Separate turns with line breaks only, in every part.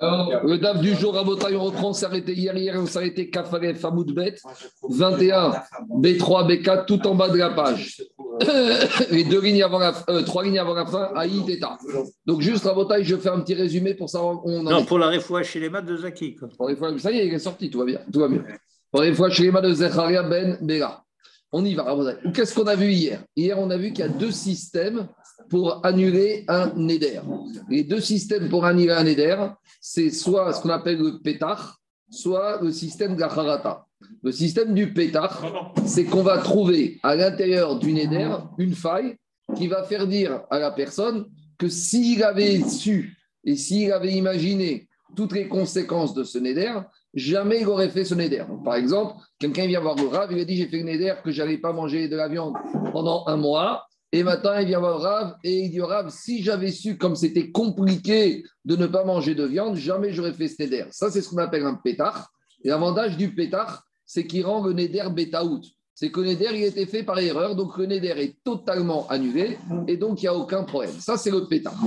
le DAF du jour, à Botaï, on reprend, on s'est arrêté hier, hier, on s'est arrêté Kafare, Famoud 21, B3, B4, tout en bas de la page. Les deux lignes avant la, euh, trois lignes avant la fin, Aït et Ta. Donc, juste à Botaï, je fais un petit résumé pour savoir où on
Non, pour la réfoua chez les maths de Zaki. Quoi.
Pour les fois, ça y est, il est sorti, tout va bien. Tout va bien. Pour les fois, chez les maths de Zecharia Ben Bela. On y va, Rabotai. Qu'est-ce qu'on a vu hier? Hier, on a vu qu'il y a deux systèmes pour annuler un neder. Les deux systèmes pour annuler un neder, c'est soit ce qu'on appelle le pétard, soit le système de la harata. Le système du pétard, c'est qu'on va trouver à l'intérieur du neder une faille qui va faire dire à la personne que s'il avait su et s'il avait imaginé toutes les conséquences de ce neder, jamais il aurait fait ce neder. Donc, par exemple, quelqu'un vient voir le Rav, il a dit J'ai fait le neder que je n'allais pas manger de la viande pendant un mois. Et maintenant, il vient voir Rav et il dit Rav Si j'avais su comme c'était compliqué de ne pas manger de viande, jamais j'aurais fait ce neder. Ça, c'est ce qu'on appelle un pétard. Et l'avantage du pétard, c'est qu'il rend le neder bêta-out. C'est que le neder, il a été fait par erreur, donc le neder est totalement annulé et donc il n'y a aucun problème. Ça, c'est le pétard.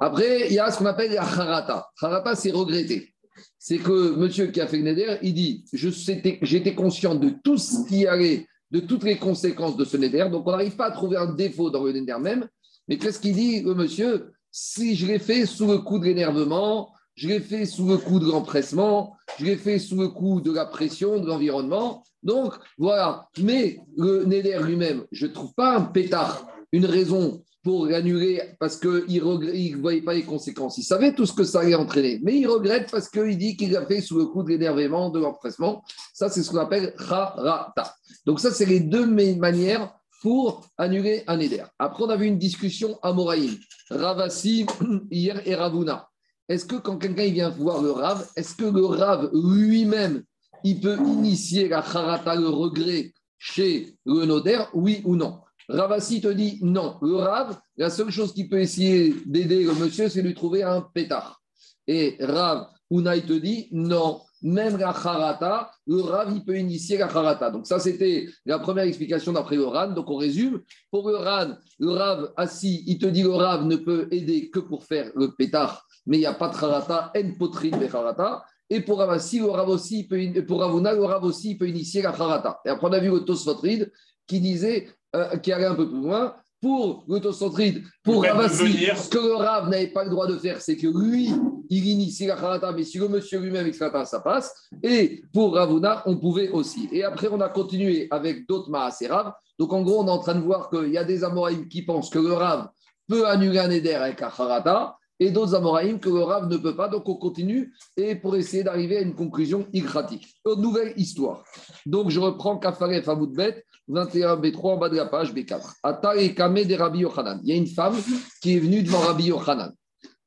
Après, il y a ce qu'on appelle la harata. Harata, c'est regretter c'est que monsieur qui a fait le Neder, il dit J'étais conscient de tout ce qui allait, de toutes les conséquences de ce Neder. Donc, on n'arrive pas à trouver un défaut dans le Neder même. Mais qu'est-ce qu'il dit, monsieur? Si je l'ai fait sous le coup de l'énervement, je l'ai fait sous le coup de l'empressement, je l'ai fait sous le coup de la pression, de l'environnement. Donc, voilà. Mais le Neder lui-même, je ne trouve pas un pétard, une raison pour l'annuler parce qu'il ne voyait pas les conséquences. Il savait tout ce que ça allait entraîner, mais il regrette parce qu'il dit qu'il a fait sous le coup de l'énervement, de l'empressement. Ça, c'est ce qu'on appelle harata. Donc ça, c'est les deux manières pour annuler un éder. Après, on a vu une discussion à Moraïm, Ravasi hier et Ravuna. Est-ce que quand quelqu'un vient voir le Rav, est-ce que le Rav lui-même, il peut initier la harata, le regret chez le Noder, oui ou non? Ravasi te dit non. Le Rav, la seule chose qui peut essayer d'aider le monsieur, c'est lui trouver un pétard. Et Rav Unai te dit non. Même la harata, le Rav, il peut initier la harata. Donc, ça, c'était la première explication d'après le Ran. Donc, on résume. Pour le Ran, le Rav assis, il te dit le Rav ne peut aider que pour faire le pétard, mais il n'y a pas de harata, en potrine de harata. Et pour Ravasi, le Rav aussi, peut, pour Ravuna, le Rav aussi, peut initier la harata. Et après, on a vu le Tosfotrid qui disait euh, qui allait un peu plus loin. Pour l'autocentride, pour Ravassi, ce que le Rav n'avait pas le droit de faire, c'est que lui, il initie la Kharata, mais si le monsieur lui-même extrata, ça passe. Et pour Ravuna, on pouvait aussi. Et après, on a continué avec d'autres Rav. Donc en gros, on est en train de voir qu'il y a des Amoraïm qui pensent que le Rav peut annuler un éder avec la Kharata et d'autres Amoraïm que le Rav ne peut pas. Donc on continue et pour essayer d'arriver à une conclusion igratique. Une nouvelle histoire. Donc je reprends Kafare Famoudbet, 21b3 en bas de la page B4. Ata et de Rabbi Yochanan. Il y a une femme qui est venue devant Rabbi Yochanan.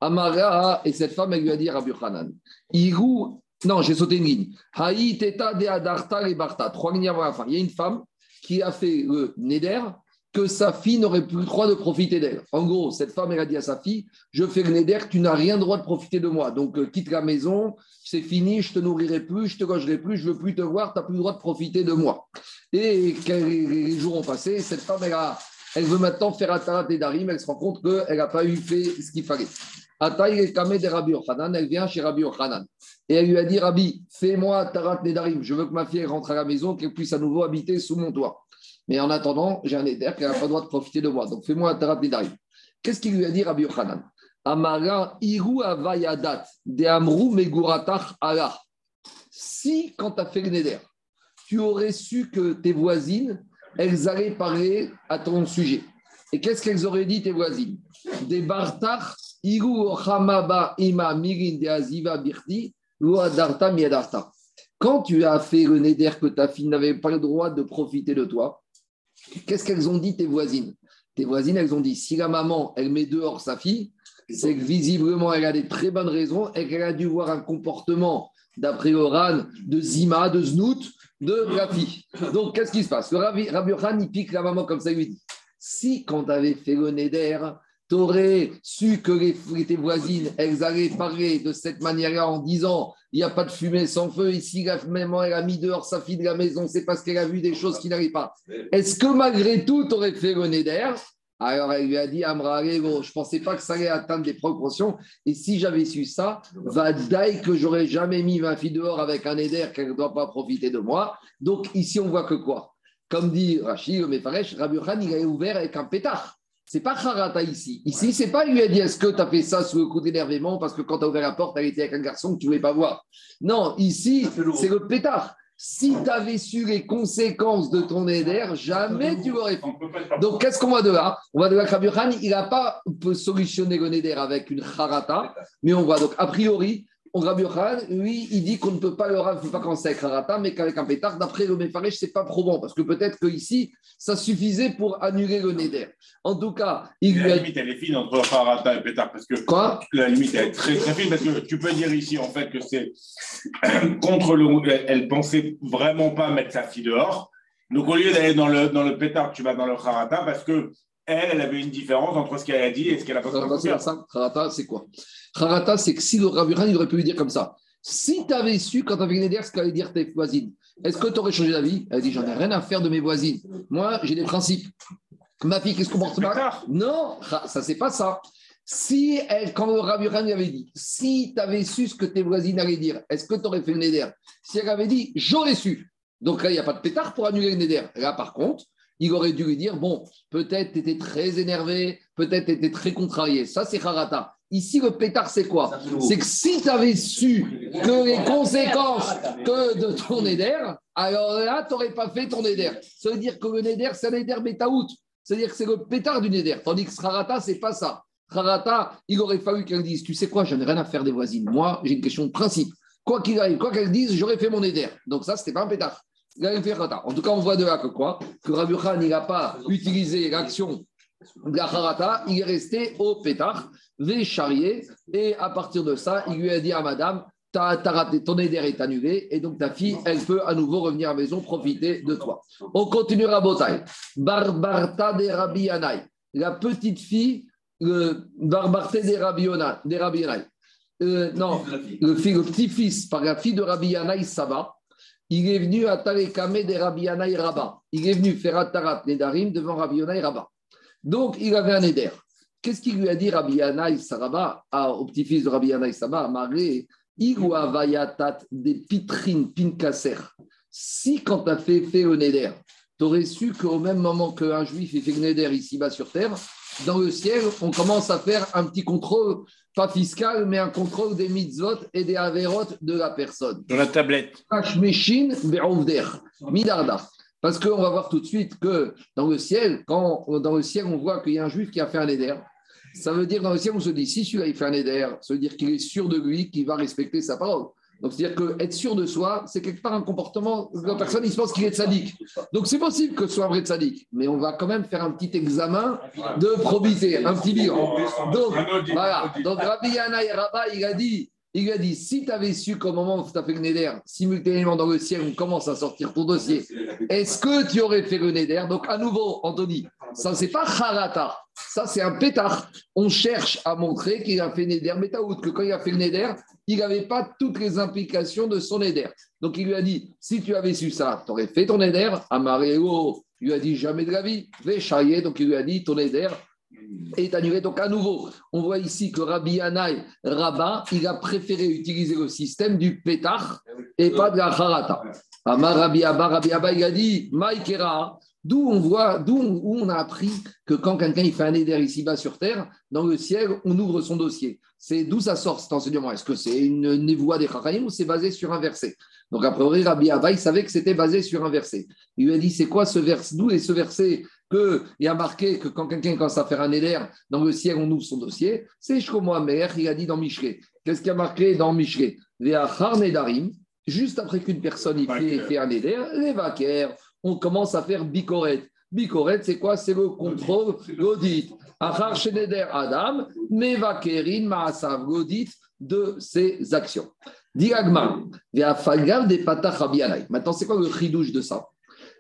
Amara, et cette femme, elle lui a dit Rabbi Yochanan Igu, non, j'ai sauté une ligne. Haï Teta de Adarta et Barta. Trois lignes avant la fin. Il y a une femme qui a fait le Neder que sa fille n'aurait plus le droit de profiter d'elle. En gros, cette femme, elle a dit à sa fille, je fais le néder, tu n'as rien droit de profiter de moi. Donc, euh, quitte la maison, c'est fini, je te nourrirai plus, je te logerai plus, je veux plus te voir, tu n'as plus le droit de profiter de moi. Et les jours ont passé, cette femme, elle, elle veut maintenant faire Atarat et Darim, elle se rend compte qu'elle n'a pas eu fait ce qu'il fallait. De Rabbi Ochanan, elle vient chez Rabbi Ochanan. Et elle lui a dit, Rabbi, fais-moi Tarat Nedarim, je veux que ma fille rentre à la maison, qu'elle puisse à nouveau habiter sous mon toit. Mais en attendant, j'ai un éther qui n'a pas le droit de profiter de moi. Donc fais-moi un tarat d'Idarim. Qu'est-ce qu'il lui a dit Rabbi Yochanan? Amara iru avayadat de amru meguratach Allah. Si, quand tu as fait le neder, tu aurais su que tes voisines, elles allaient parler à ton sujet. Et qu'est-ce qu'elles auraient dit, tes voisines? Des bartach iru hamaba ima mirin de aziva birti adarta miadarta. Quand tu as fait le neder que ta fille n'avait pas le droit de profiter de toi, Qu'est-ce qu'elles ont dit, tes voisines? Tes voisines, elles ont dit si la maman, elle met dehors sa fille, c'est que visiblement, elle a des très bonnes raisons et qu'elle a dû voir un comportement, d'après Oran, de Zima, de Znout, de la fille. Donc, qu'est-ce qui se passe? Le Rabbi, Rabbi il pique la maman comme ça, il lui dit si, quand tu fait le Neder, tu aurais su que les, tes voisines, elles allaient parler de cette manière-là en disant il n'y a pas de fumée sans feu. Ici, la maman, elle a mis dehors sa fille de la maison, c'est parce qu'elle a vu des choses qui n'arrivent pas. Est-ce que malgré tout, tu aurais fait le neder Alors elle lui a dit Amra, je ne pensais pas que ça allait atteindre des proportions. Et si j'avais su ça, va d'ailleurs que j'aurais jamais mis ma fille dehors avec un éder qu'elle ne doit pas profiter de moi. Donc ici, on voit que quoi? Comme dit Rachid, mais pareil, Rabbi il a ouvert avec un pétard. C'est pas Harata ici. Ici, c'est pas lui a dit est-ce que tu as fait ça sous le coup d'énervement parce que quand tu as ouvert la porte, elle était avec un garçon que tu voulais pas voir? Non, ici, c'est le pétard. Si tu avais su les conséquences de ton éder, jamais tu l'aurais fait. Donc, qu'est-ce qu'on voit de là? On voit de là que il n'a pas solutionné le néder avec une harata, mais on voit donc, a priori, Rabbi Khan, lui, il dit qu'on ne peut pas le ne peut pas commencer avec Harata, mais qu'avec un pétard, d'après le Mefaresh, ce n'est pas probant, parce que peut-être qu'ici, ça suffisait pour annuler le Neder. En tout cas,
il La limite, elle est fine entre Harata et pétard, parce que
Quoi?
la limite, elle est très très fine, parce que tu peux dire ici, en fait, que c'est contre le. Elle pensait vraiment pas mettre sa fille dehors. Donc, au lieu d'aller dans le, dans le pétard, tu vas dans le Harata, parce que elle, elle avait une différence entre ce qu'elle a dit et ce qu'elle a pas
fait. Harata, c'est quoi? Harata, c'est que si le Raburan, il aurait pu lui dire comme ça. Si tu avais su, quand tu avais une ce qu'allait dire tes voisines, est-ce que tu aurais changé d'avis? Elle dit J'en ai rien à faire de mes voisines. Moi, j'ai des principes. Ma fille, qu'est-ce qu'on porte Non, ça, c'est pas ça. Si elle, quand le Raburan lui avait dit, si tu avais su ce que tes voisines allaient dire, est-ce que tu aurais fait le Neder Si elle avait dit, j'aurais su. Donc là, il n'y a pas de pétard pour annuler le Neder. Là, par contre, il aurait dû lui dire, bon, peut-être tu étais très énervé, peut-être tu étais très contrarié. Ça, c'est Harata. Ici, le pétard, c'est quoi C'est que si tu avais su que les conséquences que de ton éder, alors là, tu n'aurais pas fait ton éder. Ça veut dire que le néder, c'est un éder bétaout. C'est-à-dire que c'est le pétard du néder. Tandis que Harata, c'est pas ça. Harata, il aurait fallu qu'elle dise Tu sais quoi, j'en ai rien à faire des voisines. Moi, j'ai une question de principe. Quoi qu'il arrive, quoi qu'elle dise, j'aurais fait mon éder. Donc ça, c'était pas un pétard. En tout cas, on voit de là que quoi Que Rabbi Khan, n'a pas utilisé l'action il est resté au pétard charrier, et à partir de ça, il lui a dit à madame, ton éder est annulé, et donc ta fille, elle peut à nouveau revenir à la maison, profiter de toi. On continuera Botaï. Barbarta de Rabbi Yanai, la petite fille, le Barbarta de Rabbi. Euh, non, le, le petit-fils par la fille de Rabbi Yanai Saba, il est venu à Tarekame de Rabbi Yanai Rabba. Il est venu faire Atarat Nedarim devant Rabbi Yanai Rabba. Donc, il avait un éder. Qu'est-ce qu'il lui a dit Rabbi Yanaï Saraba au petit-fils de Rabbi Yanaï Saba, Maré, Vayatat des Pitrin Pinkaser. Si quand tu as fait, fait le Neder, tu aurais su qu'au même moment qu'un juif fait le Neder ici-bas sur terre, dans le ciel, on commence à faire un petit contrôle, pas fiscal, mais un contrôle des mitzvot et des averot de la personne.
Dans la tablette.
Midarda. Parce qu'on va voir tout de suite que dans le ciel, quand dans le ciel, on voit qu'il y a un juif qui a fait un éder, ça veut dire dans le ciel, on se dit, si celui-là il fait un éder, ça veut dire qu'il est sûr de lui, qu'il va respecter sa parole. Donc, c'est-à-dire qu'être sûr de soi, c'est quelque part un comportement, la personne, il se pense qu'il est sadique. Donc, c'est possible que ce soit un vrai sadique, mais on va quand même faire un petit examen de probité, un petit bilan. Donc, voilà. Donc, Rabbi Yana et Rabba, il a dit, il lui a dit, si tu avais su qu'au moment où tu as fait le Neder, simultanément dans le ciel, on commence à sortir ton dossier, est-ce que tu aurais fait le Neder? Donc, à nouveau, Anthony, ça, c'est pas Harata, ça, c'est un pétard. On cherche à montrer qu'il a fait Neder Metaout, que quand il a fait le Neder, il n'avait pas toutes les implications de son Neder. Donc, il lui a dit, si tu avais su ça, tu aurais fait ton Neder. Amaréo, il lui a dit, jamais de la vie. Donc il lui a dit, ton Neder, est annulé. Donc, à nouveau, on voit ici que Rabbi Yanaï, Rabat, il a préféré utiliser le système du pétard et pas de la harata. Amar Rabbi Abba, Rabbi Abba, il a dit, Maïkera, d'où on voit, d'où on, a appris que quand quelqu'un il fait un éder ici-bas sur terre, dans le ciel, on ouvre son dossier. C'est d'où ça sort cet enseignement? Est-ce que c'est une névoie des Chachamim ou c'est basé sur un verset? Donc, a priori, Rabbi Abba, savait que c'était basé sur un verset. Il lui a dit, c'est quoi ce verset D'où est ce verset qu'il a marqué que quand quelqu'un commence à faire un éder, dans le ciel, on ouvre son dossier, c'est Shlomo Amer, il a dit dans Michelet. Qu'est-ce qu'il a marqué dans Michelet? Nedarim, juste après qu'une personne y fait, fait, un éder, les on commence à faire bicoret. Bicoret, c'est quoi? C'est le contrôle, l'audit. Achar Sheneder Adam, Mevakerin Maasav, l'audit de ses actions. Diagma, des Maintenant, c'est quoi le chidouche de ça?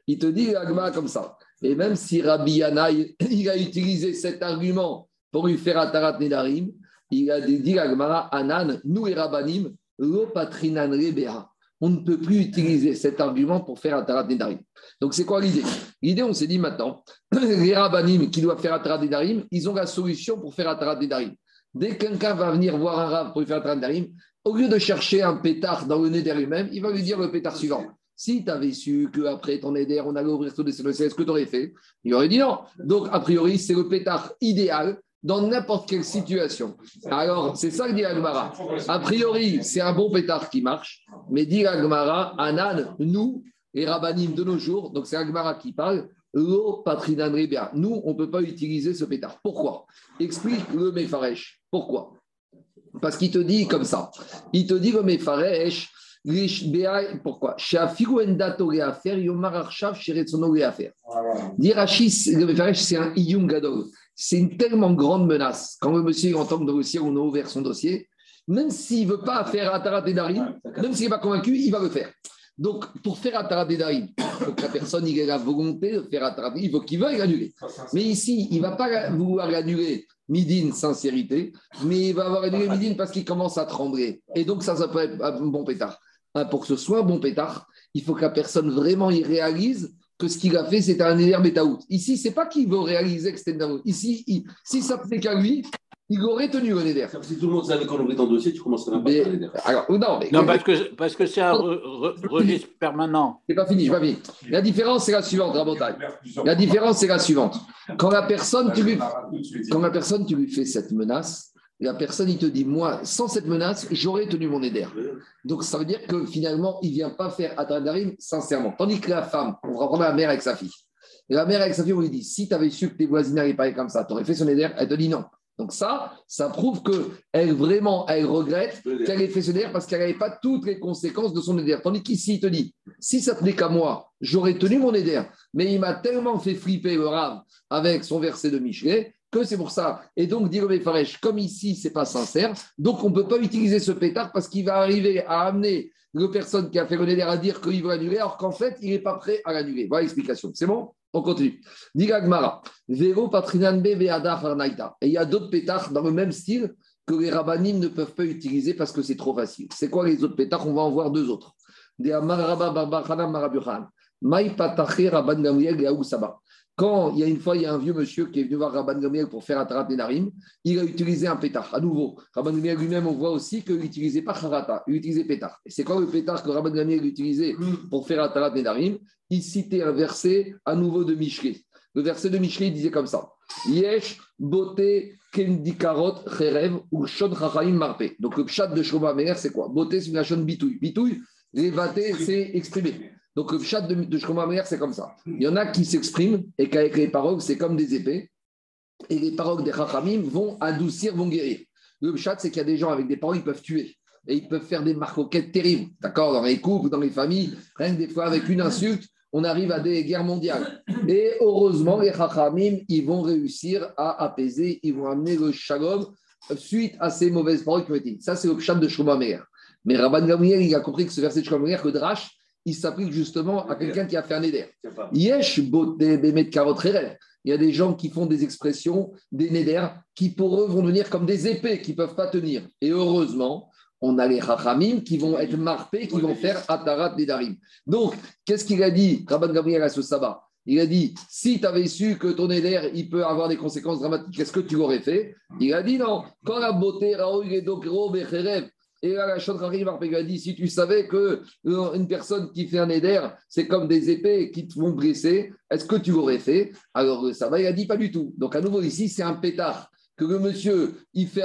Il te dit, Agma, comme ça. Et même si Rabbi Yanaï, il a utilisé cet argument pour lui faire Atarat Nedarim, il a dit Agmara, Anan, nous et Rabbanim, lo patrinan rebea. on ne peut plus utiliser cet argument pour faire Atarat Nedarim. Donc, c'est quoi l'idée? L'idée, on s'est dit maintenant, les Rabbanim qui doivent faire Atarat Nedarim, ils ont la solution pour faire Atarat Nedarim. Dès que quelqu'un va venir voir un rab pour lui faire Atarat Nedarim, au lieu de chercher un pétard dans le Neder lui-même, il va lui dire le pétard suivant. Si tu avais su qu'après ton Neder, on allait ouvrir tout des est-ce que tu aurais fait Il aurait dit non. Donc, a priori, c'est le pétard idéal dans n'importe quelle situation. Alors, c'est ça que dit Agmara. A priori, c'est un bon pétard qui marche, mais dit Agmara, Anan, nous, les rabbinim de nos jours, donc c'est Agmara qui parle, l'eau patrinan. Nous, on ne peut pas utiliser ce pétard. Pourquoi? Explique le Mefaresh. Pourquoi? Parce qu'il te dit comme ça. Il te dit le Mefaresh, pourquoi? Dirachis, le Mefaresh, c'est un Iyum Gadol c'est une tellement grande menace. Quand le monsieur entend que dans le ciel, on a ouvert son dossier, même s'il ne veut pas faire Atarat et Darim, même s'il n'est pas convaincu, il va le faire. Donc, pour faire Atarat et Darim, il faut que la personne ait la volonté de faire Atarat il faut qu'il veuille l'annuler. Mais ici, il ne va pas vouloir l'annuler midin sincérité, mais il va avoir annulé midin parce qu'il commence à trembler. Et donc, ça, ça peut être un bon pétard. Pour que ce soit un bon pétard, il faut que la personne vraiment y réalise que ce qu'il a fait, c'était un Betaout. Ici, c'est pas qu'il veut réaliser que c'était un Ici, si ça tenait qu'à lui, il aurait tenu un éder.
Si tout le monde savait qu'on ouvrait ton dossier, tu commencerais à
pas mais, alors, Non, mais,
non parce, que, parce que c'est un registre permanent.
C'est pas fini, je pas fini. La différence, c'est la suivante, Rabotai. La différence, c'est la suivante. Quand la personne, tu lui, quand la personne, tu lui fais cette menace, la personne, il te dit, moi, sans cette menace, j'aurais tenu mon éder. Donc, ça veut dire que finalement, il ne vient pas faire Atadarim sincèrement. Tandis que la femme, on va la mère avec sa fille. Et la mère avec sa fille, on lui dit, si tu avais su que tes voisins n'arrivaient pas comme ça, tu aurais fait son éder, elle te dit non. Donc ça, ça prouve qu'elle vraiment, elle regrette qu'elle ait fait ce éder parce qu'elle n'avait pas toutes les conséquences de son éder. Tandis qu'ici, il te dit, si ça tenait qu'à moi, j'aurais tenu mon éder. Mais il m'a tellement fait flipper le rave avec son verset de Michelet que c'est pour ça. Et donc, dit le Faresh, comme ici, c'est pas sincère, donc on ne peut pas utiliser ce pétard parce qu'il va arriver à amener le personne qui a fait le néder à dire qu'il veut annuler, alors qu'en fait, il n'est pas prêt à l'annuler. Voilà l'explication. C'est bon? On continue. Gmara, Vero Patrinanbe Veada Et il y a d'autres pétards dans le même style que les rabbinim ne peuvent pas utiliser parce que c'est trop facile. C'est quoi les autres pétards? On va en voir deux autres. Des. Maï Pataché Rabban Gamriel Saba. Quand il y a une fois, il y a un vieux monsieur qui est venu voir Rabban Gamiel pour faire Atarat Nedarim, il a utilisé un pétard. À nouveau, Rabban Gamiel lui-même, on voit aussi qu'il n'utilisait pas Harata, il utilisait pétard. Et c'est quoi le pétard que Rabban Gamiel utilisait pour faire Atarat Nedarim Il citait un verset à nouveau de Mishri. Le verset de Mishri disait comme ça Yesh, beauté, kendikarot, cherev, ou shon chachaim marpe. Donc le chat de Meir, c'est quoi? Beauté, c'est une chaîne bitouille. Bitouille, révaté, c'est exprimer. Donc le chat de, de c'est comme ça. Il y en a qui s'expriment et qu'avec les paroles, c'est comme des épées. Et les paroles des Chachamim vont adoucir, vont guérir. Le chat, c'est qu'il y a des gens avec des paroles, ils peuvent tuer. Et ils peuvent faire des marcoquettes terribles. D'accord Dans les couples, dans les familles, rien que des fois avec une insulte, on arrive à des guerres mondiales. Et heureusement, les Chachamim, ils vont réussir à apaiser, ils vont amener le shalom suite à ces mauvaises paroles qui ont été Ça, c'est le chat de Shlomo Mais Rabban Gamriel, il a compris que ce verset de Shlomo que Drash, il s'applique justement à quelqu'un qui a fait un éder. Yesh Il y a des gens qui font des expressions, des néder, qui pour eux vont devenir comme des épées qui ne peuvent pas tenir. Et heureusement, on a les rachamim qui vont être marpés, qui vont faire atarat nedarim. Donc, qu'est-ce qu'il a dit, Rabban Gabriel à ce sabbat? Il a dit si tu avais su que ton éder, il peut avoir des conséquences dramatiques, qu'est-ce que tu aurais fait? Il a dit non. Quand la beauté, et là, la Chandrari a dit si tu savais que euh, une personne qui fait un éder, c'est comme des épées qui te vont blesser, est-ce que tu l'aurais fait? Alors ça va, il a dit pas du tout. Donc à nouveau ici, c'est un pétard que le monsieur, il, fait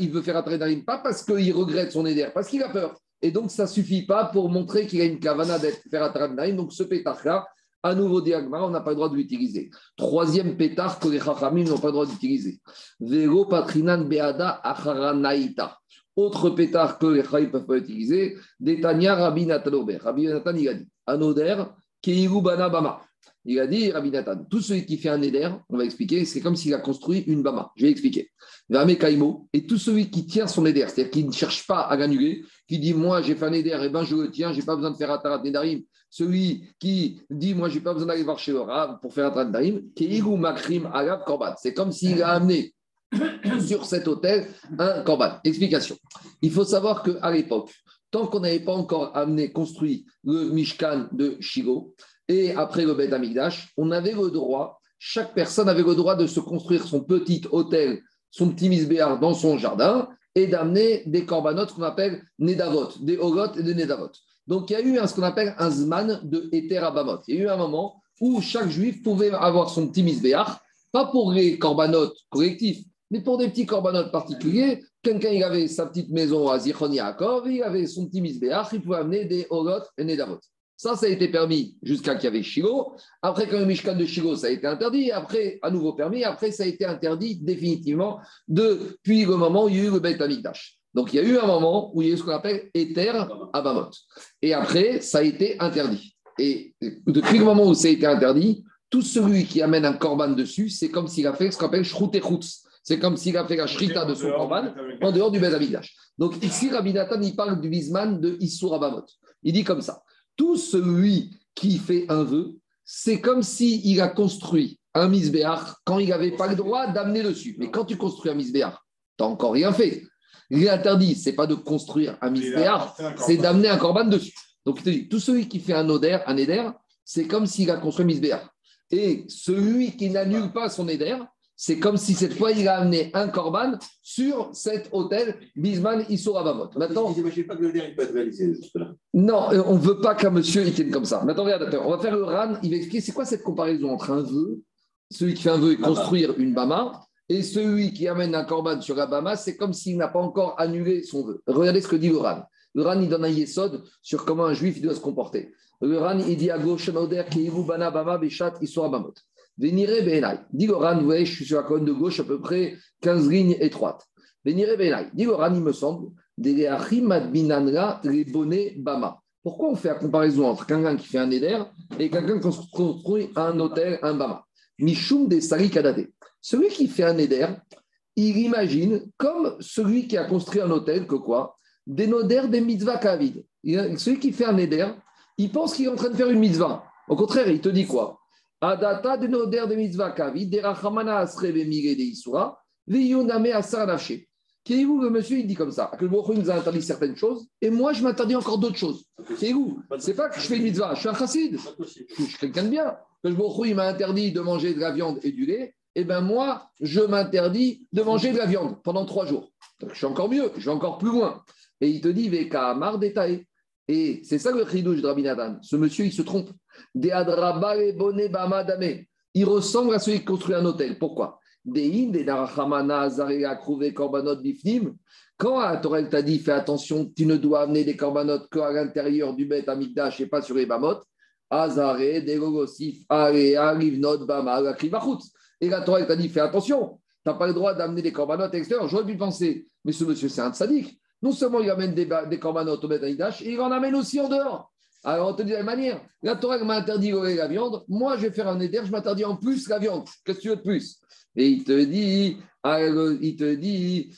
il veut faire d'arim, pas parce qu'il regrette son éder, parce qu'il a peur. Et donc ça suffit pas pour montrer qu'il a une kavana d'être faire un d'arim. Donc ce pétard-là, à nouveau diagma, on n'a pas le droit de l'utiliser. Troisième pétard que les chachamim n'ont pas le droit d'utiliser. Vero patrinan beada acharanaita. Autre pétard que les ne peuvent pas utiliser, Détania Rabbi Nathan Rabbi Nathan, il a dit Anoder, Keiru Bama. Il a dit, Rabbi Nathan, tout celui qui fait un éder, on va expliquer, c'est comme s'il a construit une Bama. Je vais expliquer. Kaimo, et tout celui qui tient son éder, c'est-à-dire qui ne cherche pas à l'annuler, qui dit Moi, j'ai fait un éder, et ben je le tiens, je n'ai pas besoin de faire Atarat Nedarim. Celui qui dit Moi, je n'ai pas besoin d'aller voir chez le Rav pour faire Atarat Nedarim, Keiru Makrim Agav Korban. C'est comme s'il a amené sur cet hôtel un corban. Explication. Il faut savoir qu'à l'époque, tant qu'on n'avait pas encore amené, construit le Mishkan de Shiloh et après le Beth Amikdash, on avait le droit, chaque personne avait le droit de se construire son petit hôtel, son petit misbéar dans son jardin et d'amener des corbanotes qu'on appelle Nedavot, des Oroth et des Nedavot. Donc il y a eu ce qu'on appelle un Zman de Eter Abamot. Il y a eu un moment où chaque juif pouvait avoir son petit misbéar, pas pour les corbanotes collectifs, mais pour des petits corbanotes particuliers. Quelqu'un il avait sa petite maison à Zichron Yaakov, il avait son petit misbéar, il pouvait amener des Oroth et Nedavot. Ça, ça a été permis jusqu'à qu'il y avait Shiloh. Après, quand le Mishkan de Shiloh, ça a été interdit. Après, à nouveau permis. Après, ça a été interdit définitivement depuis le moment où il y a eu le Beth Amikdash. Donc, il y a eu un moment où il y a eu ce qu'on appelle Ether Abamot. Et après, ça a été interdit. Et depuis le moment où ça a été interdit, tout celui qui amène un korban dessus, c'est comme s'il a fait ce qu'on appelle Shrut C'est comme s'il a fait la shrita de son korban en dehors du Beth Amikdash. Donc, ici, Rabbi Nathan, il parle du Bisman de Issur Abamot. Il dit comme ça tout celui qui fait un vœu, c'est comme s'il a construit un misbéar quand il n'avait pas le droit d'amener dessus. Mais quand tu construis un misbéar, tu n'as encore rien fait. Il est interdit, c'est pas de construire un misbéar, c'est d'amener un corban dessus. Donc il te dit, tout celui qui fait un oder, un éder, c'est comme s'il a construit un misbéar. Et celui qui n'annule pas son éder, c'est comme si cette fois il a amené un corban sur cet hôtel Bisman Issourabamot.
Maintenant, n'imagine pas que le il peut être réalisé là
Non, euh, on ne veut pas qu'un monsieur il tienne comme ça. Maintenant, regarde, on va faire le RAN, il va expliquer c'est quoi cette comparaison entre un vœu, celui qui fait un vœu et construire une Bama, et celui qui amène un corban sur la Bama, c'est comme s'il n'a pas encore annulé son vœu. Regardez ce que dit le RAN. Le RAN, il donne un yesod sur comment un juif doit se comporter. Le RAN, il dit à gauche, Bana Bama Beshat Issourabamot. Véniré Benai. Dit vous voyez, je suis sur la colonne de gauche à peu près 15 lignes étroites. Véniré Benai. Dit il me semble, les bonnets Bama. Pourquoi on fait la comparaison entre quelqu'un qui fait un éder et quelqu'un qui construit un hôtel, un Bama? Mishum des Sari Celui qui fait un éder, il imagine comme celui qui a construit un hôtel que quoi? Des noders des mitzvah kavid. Celui qui fait un éder, il pense qu'il est en train de faire une mitzvah. Au contraire, il te dit quoi? Adata de noder de mitzvah kavi, de rachamana asreve mire de isura, asar nafshe. Qui est où le monsieur Il dit comme ça que le nous a interdit certaines choses et moi je m'interdis encore d'autres choses. C'est où C'est pas que je fais une mitzvah, je suis un chassid. Je suis quelqu'un de bien. Que le il m'a interdit de manger de la viande et du lait, et eh bien moi je m'interdis de manger de la viande pendant trois jours. Donc, je suis encore mieux, je vais encore plus loin. Et il te dit Veka Amar détaillé. Et c'est ça le chidouche de Rabbi Ce monsieur, il se trompe. Il ressemble à celui qui construit un hôtel. Pourquoi? Quand la Torah t'a dit fais attention, tu ne dois amener des corbanotes qu'à l'intérieur du Beth Amikdash et pas sur les Bamot, Azare, Degogosif, Arivnot, Bama, Et la Torah t'a dit fais attention, tu n'as pas le droit d'amener des corbanotes extérieurs. J'aurais pu penser, mais ce monsieur c'est un sadique. Non seulement il amène des, des corbanotes au Beth Amikdash, il en amène aussi en dehors. Alors, on te dit de la même manière, la Torah m'a interdit la viande, moi je vais faire un éther, je m'interdis en plus la viande. Qu'est-ce que tu veux de plus? Et il te dit, il te dit,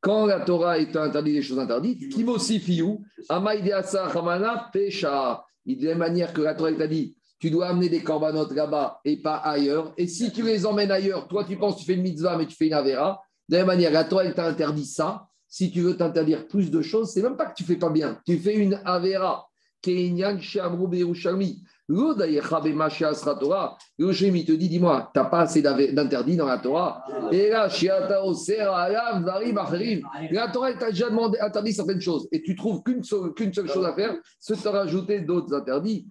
quand la Torah est interdit des choses interdites, Kimosifiu, Hamana, Pesha. Il dit de la même manière que la Torah t'a dit, tu dois amener des corbanotes là-bas et pas ailleurs. Et si tu les emmènes ailleurs, toi tu penses que tu fais une mitzvah, mais tu fais une avera. De la même manière, la Torah t'a interdit ça si tu veux t'interdire plus de choses, c'est même pas que tu fais pas bien. Tu fais une avera. Kenyan Shamrou Yerushalmi. Torah. te dit dis-moi, tu n'as pas assez d'interdits dans la Torah? Et là, la Torah t'a déjà demandé, interdit certaines choses. Et tu trouves qu'une seule, seule chose à faire, c'est de rajouter d'autres interdits.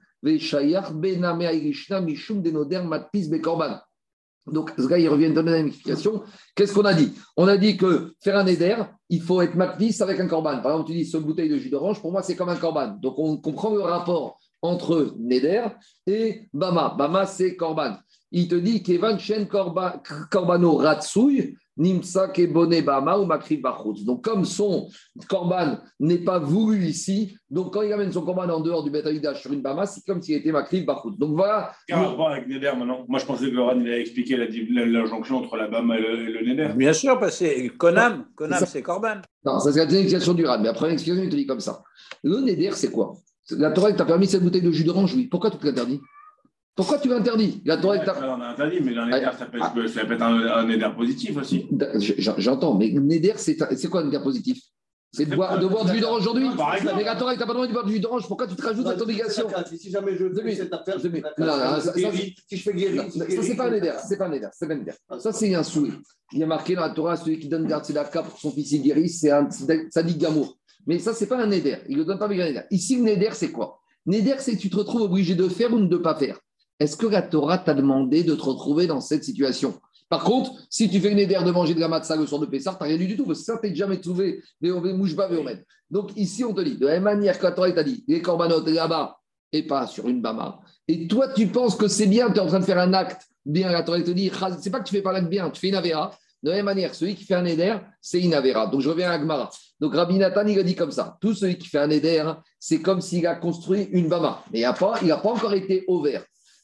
Donc, ce gars, il revient donner une explication. Qu'est-ce qu'on a dit? On a dit que faire un éder, il faut être matvis avec un corban. Par exemple, tu dis, ce bouteille de jus d'orange, pour moi, c'est comme un corban. Donc, on comprend le rapport entre Neder et Bama. Bama, c'est corban. Il te dit qu'Evan Chen Corbano Ratsouille, Nimsa Bama ou Makri Donc, comme son korban n'est pas voulu ici, donc quand il amène son korban en dehors du Betaïdash sur une Bama, c'est comme s'il était Makri Bachout. Donc voilà.
Quel rapport avec Neder maintenant Moi, je pensais que Laurent il a expliqué l'injonction entre la Bama et le, Neder.
Bien sûr, parce que Konam, Konam c'est korban.
Non, ça c'est la deuxième explication du Ran. Mais après l'explication, il te dit comme ça. Le Neder, c'est quoi? La Torah t'a permis cette bouteille de jus d'orange, oui. Pourquoi tu te l'interdis? Pourquoi tu l'interdis? La Torah est-
on a interdit, mais dans les ça peut être, ça peut être un, un éder positif aussi.
J'entends, mais Neder, c'est c'est quoi un Neder positif? C'est de boire, de boire du jus d'orange aujourd'hui. Mais la Torah, tu n'as pas le droit de boire du jus d'orange. Pourquoi tu te rajoutes cette obligation?
Si jamais je fais cette affaire, je si je fais guérir,
Ça, c'est pas un Neder. C'est pas un. C'est pas un Neder. Ça, c'est un souhait. Il y a marqué dans la Torah, celui qui donne garde Tzedaka pour son fils il guérisse, c'est un sadique d'amour. Mais ça, c'est pas un Neder. Il ne le donne pas avec un Neder. Ici, le Neder, c'est quoi? Neder, c'est que tu te retrouves obligé de faire ou de ne pas faire. Est-ce que la Torah t'a demandé de te retrouver dans cette situation? Par contre, si tu fais une Neder de manger de la matzah le soir de Pessah, tu n'as rien du tout, parce que ça, tu jamais trouvé. Donc ici, on te dit, de la même manière que la Torah t'a dit, les corbanotes là-bas et pas sur une bama. Et toi, tu penses que c'est bien, tu es en train de faire un acte bien, la Torah te dit, c'est pas que tu fais pas l'acte bien, tu fais une avéra. De la même manière, celui qui fait un éder, c'est une avéra. Donc je reviens à Agmara. Donc Rabbi Nathan, il a dit comme ça. Tout celui qui fait un éder, c'est comme s'il a construit une bama. Mais il n'a pas encore été ouvert.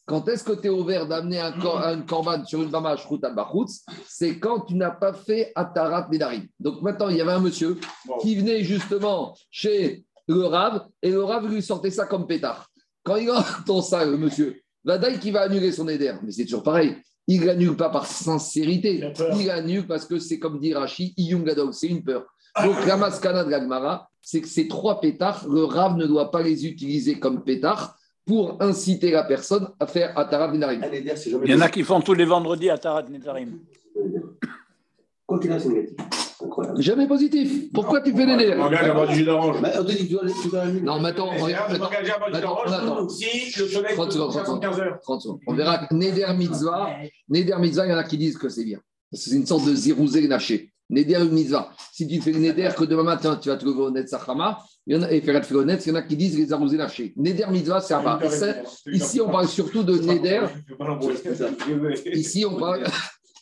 Quand est-ce que tu es ouvert d'amener un, cor- un korban sur une bama shrut al bachutz C'est quand tu n'as pas fait atarat nedarim. Donc maintenant, il y avait un monsieur qui venait justement chez le Rav et le Rav lui sortait ça comme pétard. Quand il entend ça, le monsieur, Vadaï qui va annuler son éder, mais c'est toujours pareil. Il l'annule pas par sincérité. Il l'annule parce que c'est comme dit Rashi, c'est une peur. Donc la maskana de l'Agmara, c'est que ces trois pétards, le Rav ne doit pas les utiliser comme pétards pour inciter la personne à faire Atarat Nedarim.
Il y en a qui font tous les vendredis à Tarat Netarim.
Quoi qu'il a, c'est négatif. Incroyable.
Jamais positif. Pourquoi tu fais des
m'engage à boire du jus d'orange.
Mais on te dit, tu dois.
Non, mais attends, attends,
m'engage à boire du jus
attends, attends.
d'orange si le soleil
30 secondes, 30 secondes.
75 heures.
30 secondes. On verra que Neder Mitzvah, Neder Mitzvah, il y en a qui disent que c'est bien. C'est une sorte de zirouzé naché. Neder une Mitzvah. Si tu fais le Neder que demain matin, tu vas te lever au Net Sachama, il y en a, et faire le il y en a qui disent les zirouzé naché. Neder Mitzvah, c'est à Ici, on parle surtout de Neder. Ici, on parle.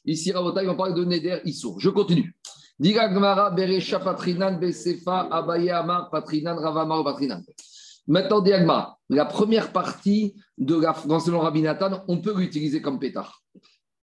Ici, Rabotai, on parle de Neder Issour. Je continue. Diga Gmara, Beresha Patrinan, Besefa, Abaye Amar, Patrinan, Ravamar, Patrinan. Maintenant, Diagma, la première partie de la l'enseignement Rabbi Nathan, on peut l'utiliser comme pétard.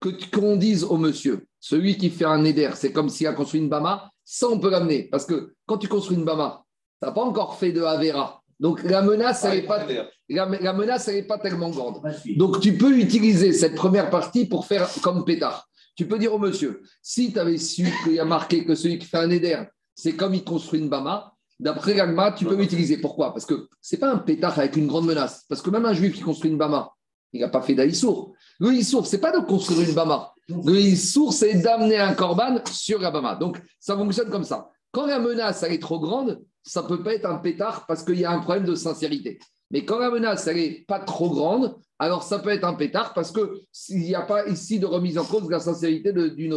Que qu'on dise au monsieur, celui qui fait un Neder, c'est comme s'il a construit une Bama, ça on peut l'amener. Parce que quand tu construis une Bama, tu n'as pas encore fait de Avera. Donc la menace, elle n'est pas, la, la menace, elle n'est pas tellement grande. Donc, tu peux utiliser cette première partie pour faire comme pétard. Tu peux dire au monsieur, si tu avais su qu'il y a marqué que celui qui fait un éder, c'est comme il construit une bama, d'après l'agma, tu peux l'utiliser. Pourquoi? Parce que c'est pas un pétard avec une grande menace. Parce que même un juif qui construit une bama, il n'a pas fait d'Aïssour. Le Issour, c'est pas de construire une bama. Le Issour, c'est d'amener un korban sur la bama. Donc, ça fonctionne comme ça. Quand la menace, elle est trop grande, ça peut pas être un pétard parce qu'il y a un problème de sincérité. Mais quand la menace, elle n'est pas trop grande, alors ça peut être un pétard parce qu'il n'y a pas ici de remise en cause de la sincérité de- du.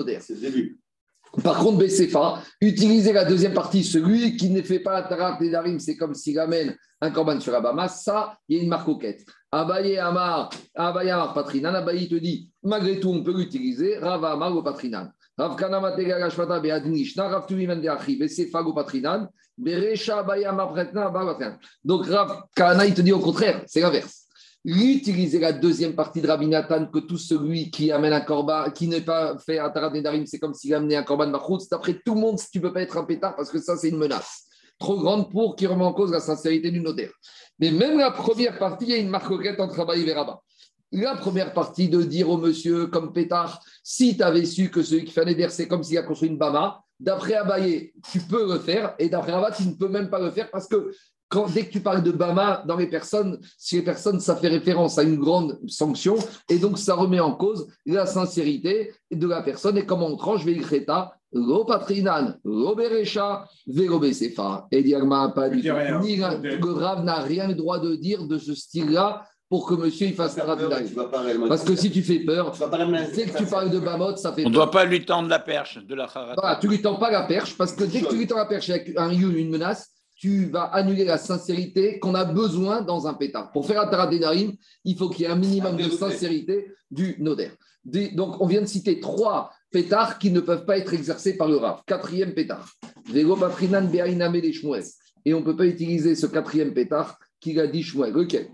Par contre, BCFA, utiliser la deuxième partie, celui qui ne fait pas la tarat des darim, c'est comme s'il amène un korban sur Abama, ça, il y a une marque auquette. Abaye Amar, Abaye Amar Patrinan, Abaye te dit, malgré tout, on peut l'utiliser, Rava Amar ou Patrinan. Rav Kana Matega Gashmata Be'adin Ishna, Rav Tuvi Mende Achi, BCFA ou Patrinan, Berecha Abaye Amar Patrinan, Abaye Patrinan. Donc Rav Kana, il te dit au contraire, c'est l'inverse utiliser la deuxième partie de Rabbi Nathan, que tout celui qui amène un corban, qui n'est pas fait un tarat nedarim, c'est comme s'il amenait un corban machout. D'après tout le monde, si tu ne peux pas être un pétard, parce que ça, c'est une menace trop grande pour qui remet en cause la sincérité du notaire. Mais même la première partie, il y a une marcoquette entre Rabbi et Rabat. La première partie de dire au monsieur, comme pétard, si tu avais su que celui qui fait un c'est comme s'il a construit une bama, d'après Abaye, tu peux le faire, et d'après Rabat, tu ne peux même pas le faire parce que quand, dès que tu parles de Bama dans les personnes, chez les personnes, ça fait référence à une grande sanction et donc ça remet en cause la sincérité de la personne et comment on tranche Veikreta, Lo Patrinan, Lo Berecha, Vero Besefa. Et Diagma pas du la- Le Rav n'a rien le droit de dire de ce style-là pour que monsieur il fasse
réellement-
Parce que si tu fais peur, dès que tu parles de Bamot, ça fait
On ne doit pas lui tendre la perche de la harata.
Voilà, tu lui tends pas la perche parce que dès que tu lui tends la perche avec un yul, une menace, tu vas annuler la sincérité qu'on a besoin dans un pétard. Pour faire un tarat d'énarim, il faut qu'il y ait un minimum de sincérité du. Des- Donc, on vient de citer trois pétards qui ne peuvent pas être exercés par le RAF. Quatrième pétard. Et on ne peut pas utiliser ce quatrième pétard qu'il a dit Shmuel. Lequel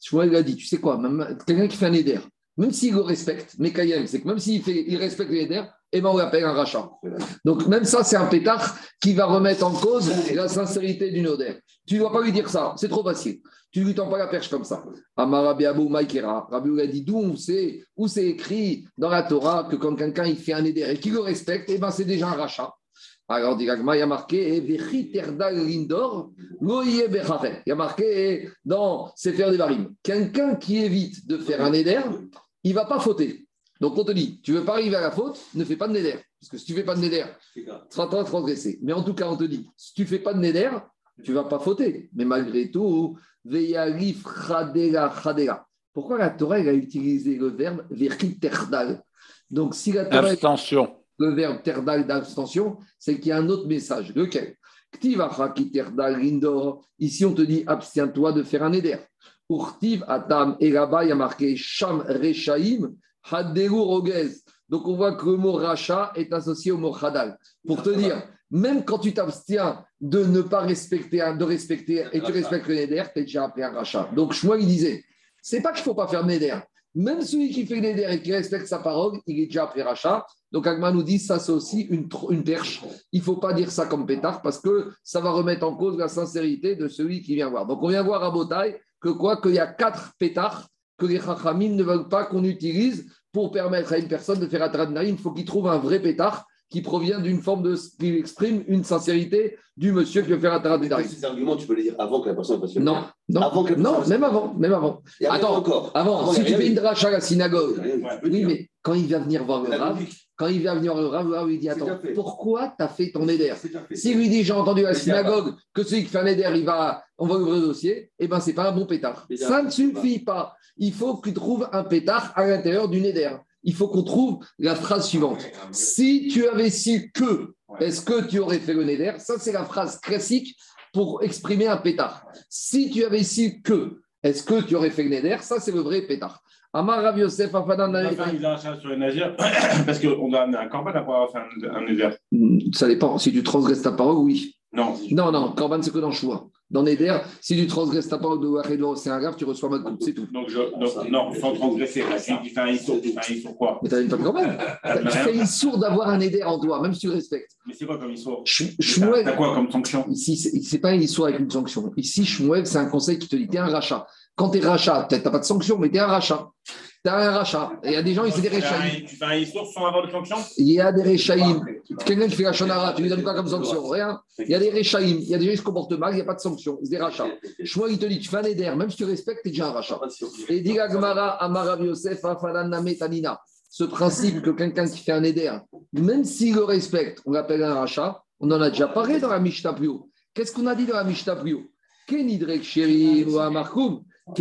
Shmuel a dit, tu sais quoi, quelqu'un qui fait un éder, même s'il le respecte, mais Kayem, c'est que même s'il il respecte le Neder, eh ben on l'appelle un rachat. Donc même ça, c'est un pétard qui va remettre en cause la sincérité du Neder. Tu ne dois pas lui dire ça, c'est trop facile. Tu ne lui tends pas la perche comme ça. Amarabi Abou Maïkera, Rabbi a dit d'où on sait, où c'est écrit dans la Torah que quand quelqu'un il fait un Neder et qu'il le respecte, eh ben c'est déjà un rachat. Alors, il y a marqué Il y a marqué dans Sefer Devarim quelqu'un qui évite de faire un éder, il ne va pas fauter. Donc, on te dit tu ne veux pas arriver à la faute, ne fais pas de néder. Parce que si tu ne fais pas de néder, tu seras en train de transgresser. Mais en tout cas, on te dit si tu ne fais pas de néder, tu ne vas pas fauter. Mais malgré tout, Veyalif Khadela Khadela. Pourquoi la Torah a utilisé le verbe Terdal? Donc, si la Torah.
Abstention
le verbe terdal d'abstention, c'est qu'il y a un autre message. Lequel? Ici, on te dit abstiens-toi de faire un éder. Urtiv atam et là-bas, il y a marqué sham rechaim. Donc, on voit que le mot racha est associé au mot hadal. Pour te dire, même quand tu t'abstiens de ne pas respecter, de respecter et tu respectes le neder, tu es déjà appelé un rachat. Donc, moi, il disait, c'est pas qu'il ne faut pas faire neder. Même celui qui fait neder et qui respecte sa parole, il est déjà appelé rachat. Donc Agma nous dit, ça c'est aussi une, une perche. Il ne faut pas dire ça comme pétard parce que ça va remettre en cause la sincérité de celui qui vient voir. Donc on vient voir à Botaï que quoi? Qu'il y a quatre pétards que les Chachamim ne veulent pas qu'on utilise pour permettre à une personne de faire un Il faut qu'il trouve un vrai pétard qui provient d'une forme de. qui exprime une sincérité du monsieur qui veut faire tarat
Ces arguments, tu peux les dire avant que la personne fasse
Non, non, non même avant, même avant. Attends, encore. avant, si tu fais une drache à la synagogue, oui, mais quand il va venir voir le rave, quand il vient venir le rave lui dit Attends, pourquoi tu as fait ton éder S'il lui dit J'ai entendu à la synagogue que celui qui fait un éder, il va, on va ouvrir le dossier, eh bien, c'est pas un bon pétard. Ça ne suffit pas. Il faut qu'il trouve un pétard à l'intérieur du éder il faut qu'on trouve la phrase suivante. Si tu avais su que, est-ce que tu aurais fait le neder Ça, c'est la phrase classique pour exprimer un pétard. Si tu avais su que, est-ce que tu aurais fait le neder Ça, c'est le vrai pétard. Amar Rav Yosef Afadan
sur le nazir parce qu'on a un corban après avoir fait un, neder.
Ça dépend. Si tu transgresses ta parole, oui.
Non.
Non, non, corban, c'est que dans le choix. Dans Neder, si tu transgresses ta parole de c'est un grave, tu reçois mal c'est tout.
Donc, je, donc non, sans transgresser. Si tu fais un issour, tu fais un issour quoi?
Mais tu as une quand même. tu fais un issour d'avoir un Neder en toi, même si tu respectes.
Mais c'est quoi comme issour?
T'as
quoi comme sanction?
Ici, c'est pas un issour avec une sanction. Ici, Shmuel, c'est un conseil qui te dit t'es un rachat. Quand t'es rachat, t'as pas de sanction, mais t'es un rachat. Tu as un rachat. il y a des gens, ils font des réchaïm.
Tu fais un histoire sans avoir de sanction
Il y a des réchaïm. Quelqu'un qui fait la shonara, tu lui donnes quoi comme sanction? Rien. Il y a des réchaïm. Il y a des gens qui se comportent mal, il n'y a pas de sanction. C'est des rachats. Choix, il te dit, tu fais un éder, même si tu respectes, tu es déjà un rachat. Et dit Gmara, Amarav Yosef, Tanina. Ce principe que quelqu'un qui fait un éder, même s'il le respecte, on l'appelle un rachat, on en a déjà parlé dans la Mishnah Qu'est-ce qu'on a dit dans la Mishnah Kenidrek Sherim ou Amarkoum Dans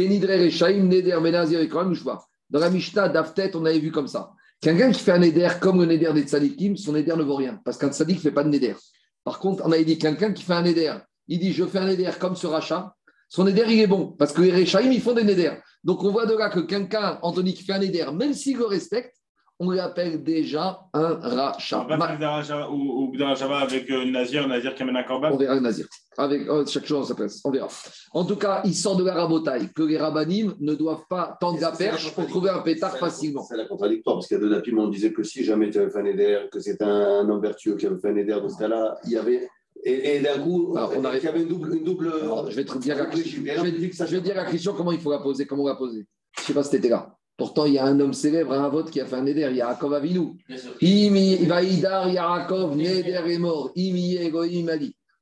la Mishnah d'Aftet, on avait vu comme ça. Quelqu'un qui fait un neder comme le neder des tzadikim, son neder ne vaut rien, parce qu'un tzadik ne fait pas de neder. Par contre, on avait dit quelqu'un qui fait un neder, il dit je fais un neder comme ce rachat, son neder il est bon, parce que les ils font des neder. Donc on voit de là que quelqu'un, Anthony, qui fait un neder, même s'il le respecte, on l'appelle déjà un rachat.
On va faire rachats ou, rachats avec euh, Nazir, Nazir qui amène un corban
On verra le Nazir. Avec oh, chaque chose sa place. On verra. En tout cas, il sort de la rabotaille que les rabbinim ne doivent pas tendre la perche pour trouver un pétard facilement.
C'est la contradictoire, parce qu'il y a de la on disait que si jamais tu avais fait un éder, que c'était un homme vertueux qui avait fait un éder, dans ce cas-là, il y avait et, d'un coup,
Alors, on
il y avait une double. Une double
je vais te dire à, je vais, dire à Christian comment il faut la poser, comment on la poser. Je ne sais pas si tu étais là. Pourtant, il y a un homme célèbre, un vote qui a fait un Neder, Yaakov Avinu. Vaïdar Yaakov, Neder est mort. Imi Egoïm.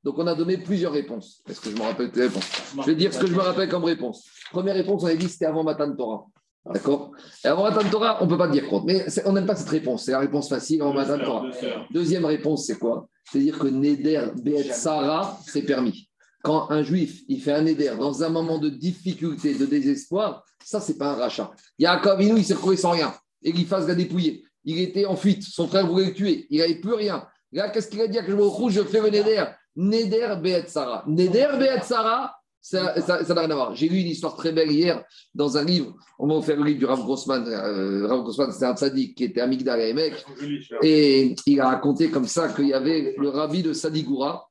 Donc, on a donné plusieurs réponses. Est-ce que je me rappelle tes réponses Je vais dire ce que je me rappelle comme réponse. Première réponse, on a dit c'était avant Matan Torah. D'accord? Et avant Matan Torah, on ne peut pas dire contre. Mais on n'aime pas cette réponse. C'est la réponse facile avant Matan Torah. Deuxième réponse, c'est quoi? C'est-à-dire que Neder Be'et Sarah, c'est permis quand un juif il fait un éder dans un moment de difficulté, de désespoir, ça, c'est pas un rachat. Yaakov Inou, il s'est retrouvé sans rien. Et fasse l'a dépouillé. Il était en fuite. Son frère voulait le tuer. Il n'avait plus rien. Là, qu'est-ce qu'il a dit à rouge Je fais le Neder. Neder Be'et Sarah. Neder Be'et Sarah, ça n'a rien à voir. J'ai lu une histoire très belle hier dans un livre. On m'a offert le livre du Rav Grossman. Euh, Rav Grossman, c'était un tzaddik qui était amigdal et mec. Et il a raconté comme ça qu'il y avait le rabbi de Sadigoura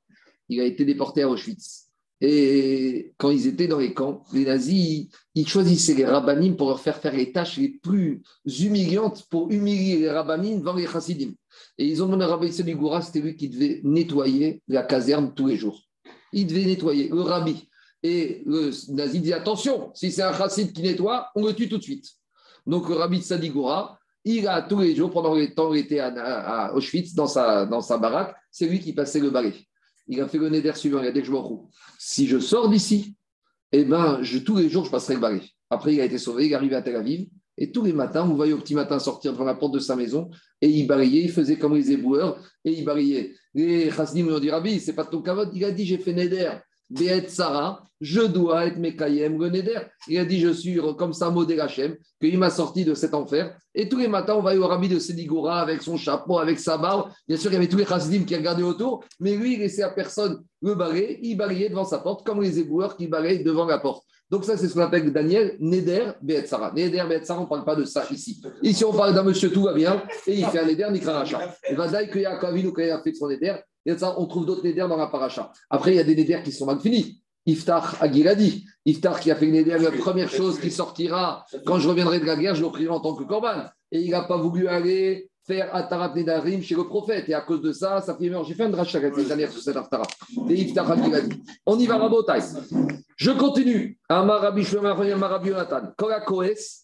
il a été déporté à Auschwitz. Et quand ils étaient dans les camps, les nazis, ils choisissaient les rabbinim pour leur faire faire les tâches les plus humiliantes pour humilier les rabbinim devant les chassidim. Et ils ont demandé à Rabbi Goura, c'était lui qui devait nettoyer la caserne tous les jours. Il devait nettoyer, le rabbi. Et le nazi dit attention, si c'est un chassid qui nettoie, on le tue tout de suite. Donc le rabbi Sadigoura, il a tous les jours, pendant le temps où il était à, Auschwitz, dans sa, dans sa baraque, c'est lui qui passait le balai. Il a fait le neder suivant, il a dit je m'en Si je sors d'ici, eh ben, tous les jours, je passerai le balai. Après, il a été sauvé, il est arrivé à Tel Aviv, et tous les matins, vous voyez au petit matin sortir devant la porte de sa maison, et il balayait, il faisait comme les éboueurs, et il balayait. Les chassidim lui ont dit Rabbi, c'est pas ton cavote, il a dit j'ai fait neder. Sarah, je dois être Mekayem le Neder. Il a dit Je suis comme ça, modèle Hachem, qu'il m'a sorti de cet enfer. Et tous les matins, on va aller au rabbi de Sédigoura avec son chapeau, avec sa barbe. Bien sûr, il y avait tous les chassidim qui regardaient autour, mais lui, il laissait à personne le balai. Il balayait devant sa porte, comme les éboueurs qui balayaient devant la porte. Donc, ça, c'est ce qu'on appelle Daniel Neder Be'et Sarah. Neder Be'et Sarah, on ne parle pas de ça ici. Ici, on parle d'un monsieur, tout va bien, et il fait un Neder, Nikra Racha. Il va dire que Yaakov, il a fait son Neder, on trouve d'autres néders dans la paracha. Après, il y a des néders qui sont mal finis. Iftar Aguiladi. Iftar qui a fait une néder, la première chose qui sortira quand je reviendrai de la guerre, je l'offrirai en tant que corban. Et il n'a pas voulu aller faire Atarat Nedarim chez le prophète. Et à cause de ça, ça fait J'ai fait un dracha cette dernière sur cette Aguiladi. On y va, Rabotai. Je continue. Amarabi Shlomo Amarabi Yonatan.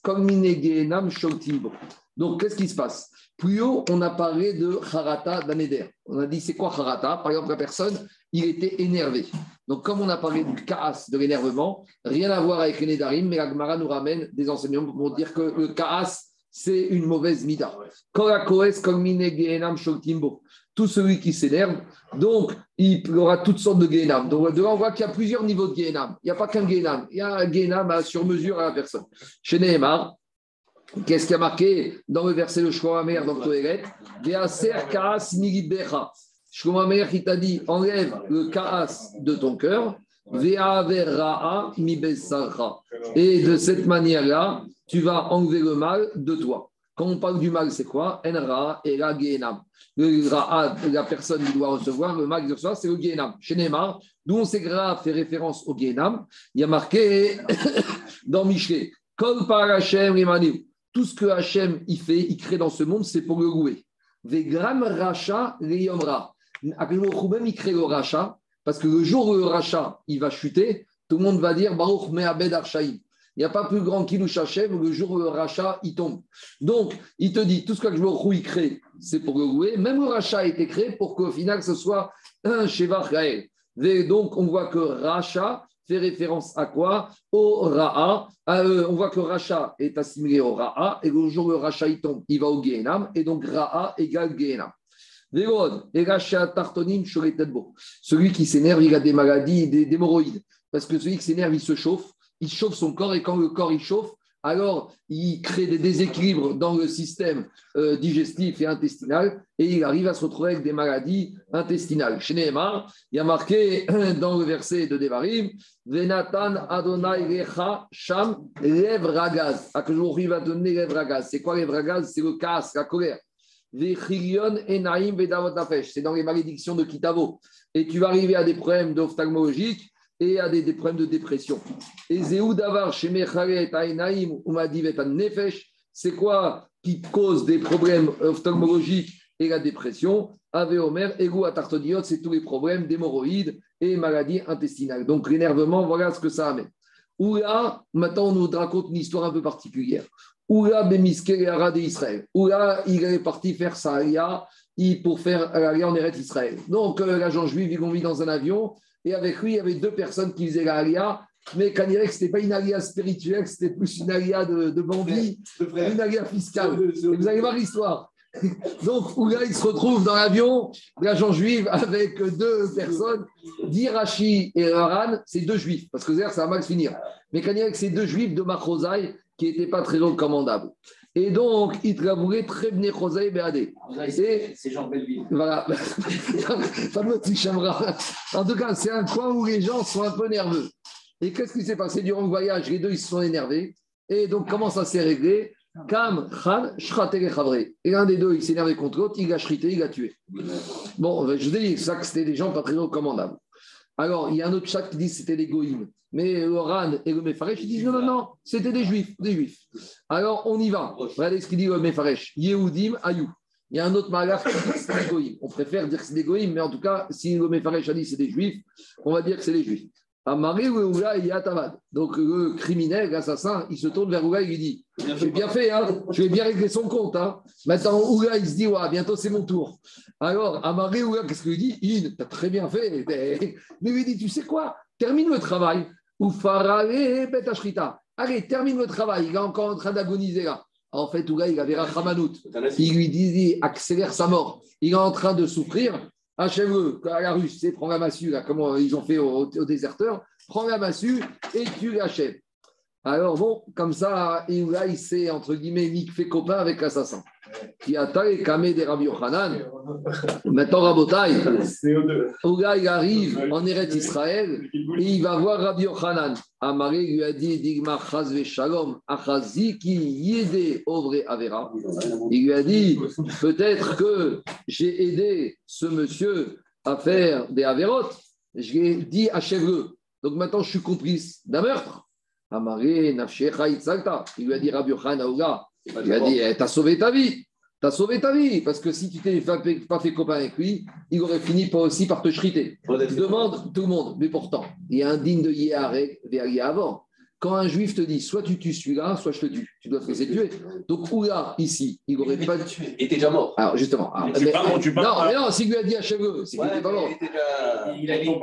Comme Minegenam Shotimbo. Donc, qu'est-ce qui se passe? Plus haut, on a parlé de Harata d'Aneder. On a dit, c'est quoi Harata? Par exemple, la personne, il était énervé. Donc, comme on a parlé du Kaas, de l'énervement, rien à voir avec les Nedarim, mais la Gemara nous ramène des enseignements pour dire que le Kaas, c'est une mauvaise mida. Tout celui qui s'énerve, donc il aura toutes sortes de Gehenam. Donc, on voit qu'il y a plusieurs niveaux de Gehenam. Il n'y a pas qu'un Gehenam. Il y a un Gehenam sur mesure à la personne. Chez Nehemar, Qu'est-ce qui a marqué dans le verset de Shlomo dans Kohelet Kaas Shlomo Amer qui t'a dit enlève le Kaas de ton cœur, et de cette manière-là, tu vas enlever le mal de toi. Quand on parle du mal, c'est quoi? Enra et la Le Ra'a, la personne qui doit recevoir, le mal qu'il reçoit, c'est le Gehenam. Chez Neymar, d'où on sait que fait référence au Gehenam, il y a marqué dans Michelet, Kol par Hashem tout ce que Hachem il fait, il crée dans ce monde, c'est pour le louer. Vegram racha leyomra. même il crée le racha, parce que le jour où le racha il va chuter, tout le monde va dire Baruch me'abed archaïm. Il n'y a pas plus grand qu'Ilouch Hachem le jour où le rachat il tombe. Donc, il te dit tout ce que le il crée, c'est pour le louer. Même le rachat a été créé pour qu'au final, ce soit un Sheva Donc, on voit que rachat, fait référence à quoi? Au Ra'a. Euh, on voit que Racha est assimilé au Ra'a, et le jour où le Racha il tombe, il va au Gehenam, et donc Ra'a égale Gehenam. Celui qui s'énerve, il a des maladies, des hémorroïdes. Parce que celui qui s'énerve, il se chauffe, il chauffe son corps, et quand le corps il chauffe, alors il crée des déséquilibres dans le système euh, digestif et intestinal et il arrive à se retrouver avec des maladies intestinales. Chez il y a marqué dans le verset de Devarim Venatan Adonai Recha Sham Lev Ragaz. À que jour il va donner Lev Ragaz? C'est quoi Lev Ragaz? C'est le casse, la colère. C'est dans les malédictions de Kitavo. Et tu vas arriver à des problèmes d'ophtalmologiques et à des, problèmes de dépression. Et Davar, Nefesh, c'est quoi qui cause des problèmes ophtalmologiques et la dépression? Ave Omer, Ego Atartodiot, c'est tous les problèmes d'hémorroïdes et maladies intestinales. Donc l'énervement, voilà ce que ça amène. Oula, maintenant on nous raconte une histoire un peu particulière. Oula Bemiske et d'Israël. Oula, il est parti faire sa alia pour faire l'alia en Eretz Israël. Donc euh, l'agent juif, ont mis dans un avion et avec lui, il y avait deux personnes qui faisaient la alia, mais que ce n'était pas une alia spirituelle, c'était plus une alia de, de bandit, une alia fiscale. vous allez voir l'histoire. Donc, là, il se retrouve dans l'avion, l'agent juif, avec deux personnes, d'Irachi et Haran, c'est deux juifs, parce que ça va mal finir. Mais quand il que ces deux juifs de Machrosaï, qui n'étaient pas très recommandables. Et donc, il travaillait très bien José Béadé.
C'est Jean Belleville.
Voilà. en tout cas, c'est un coin où les gens sont un peu nerveux. Et qu'est-ce qui s'est passé durant le voyage? Les deux, ils se sont énervés. Et donc, comment ça s'est réglé? Kam, Khan, Et l'un des deux, il s'est énervé contre l'autre, il a chrité, il a tué. Bon, je vous ai dit, ça que c'était des gens pas très recommandables. Alors, il y a un autre chat qui dit que c'était des goïms. Mais le Ran et le Mefaresh, disent non, non, non, c'était des juifs, des juifs. Alors, on y va. Regardez ce qu'il dit le Mefaresh. Yehudim, Ayou. Il y a un autre malach qui dit que c'est des goïms. On préfère dire que c'est des goïms, mais en tout cas, si le Mefaresh a dit que c'est des juifs, on va dire que c'est des juifs. Amari ou Oula et Yatavad. Donc le criminel, l'assassin, il se tourne vers Oula et lui dit J'ai bien fait, hein, je vais bien régler son compte. Hein. Maintenant, Oula, il se dit ouais, bientôt c'est mon tour. Alors, Amari Oula, qu'est-ce qu'il dit? Il, t'as très bien fait. Mais lui dit Tu sais quoi? Termine le travail. Ou farale betashrita. Allez, termine le travail. Il est encore en train d'agoniser là. En fait, Oula, il avait Rachamanout. Il lui dit Accélère sa mort. Il est en train de souffrir. Achève-le à la russe, c'est prends la massue, là, comme ils ont fait aux au déserteurs, prends la massue et tu l'achèves. Alors bon, comme ça, il s'est, entre guillemets, fait copain avec l'assassin. Qui a taillé Kamé des Rabbi Yochanan. Maintenant, Rabotai, Ouga, il arrive en Eretz Israël et il va voir Rabbi Yochanan. Amaré lui a dit Digma Chazve Shalom, Achazi ki yede ovre Avera. Il lui a dit Peut-être que j'ai aidé ce monsieur à faire des Averot. Je lui ai dit Achève-le. Donc maintenant, je suis complice d'un meurtre. Amaré, Nafshecha, Itzalta. Il lui a dit Rabbi Yochanan, Ouga. Il lui a dit eh, T'as sauvé ta vie. T'as sauvé ta vie, parce que si tu t'es pas fait copain avec lui, il aurait fini pas aussi par te chriter. Demande tout le monde, mais pourtant, il y a un digne de Yéharé vers avant. Quand un juif te dit soit tu tues celui-là, soit je te tue, tu dois te laisser tuer. Donc, Oula, ici, il n'aurait pas tué.
Il était déjà mort.
Alors, justement. Alors, mais,
tu parles
non,
pas.
mais non, s'il lui a dit à cheveux, c'est qu'il n'était pas mort.
Il.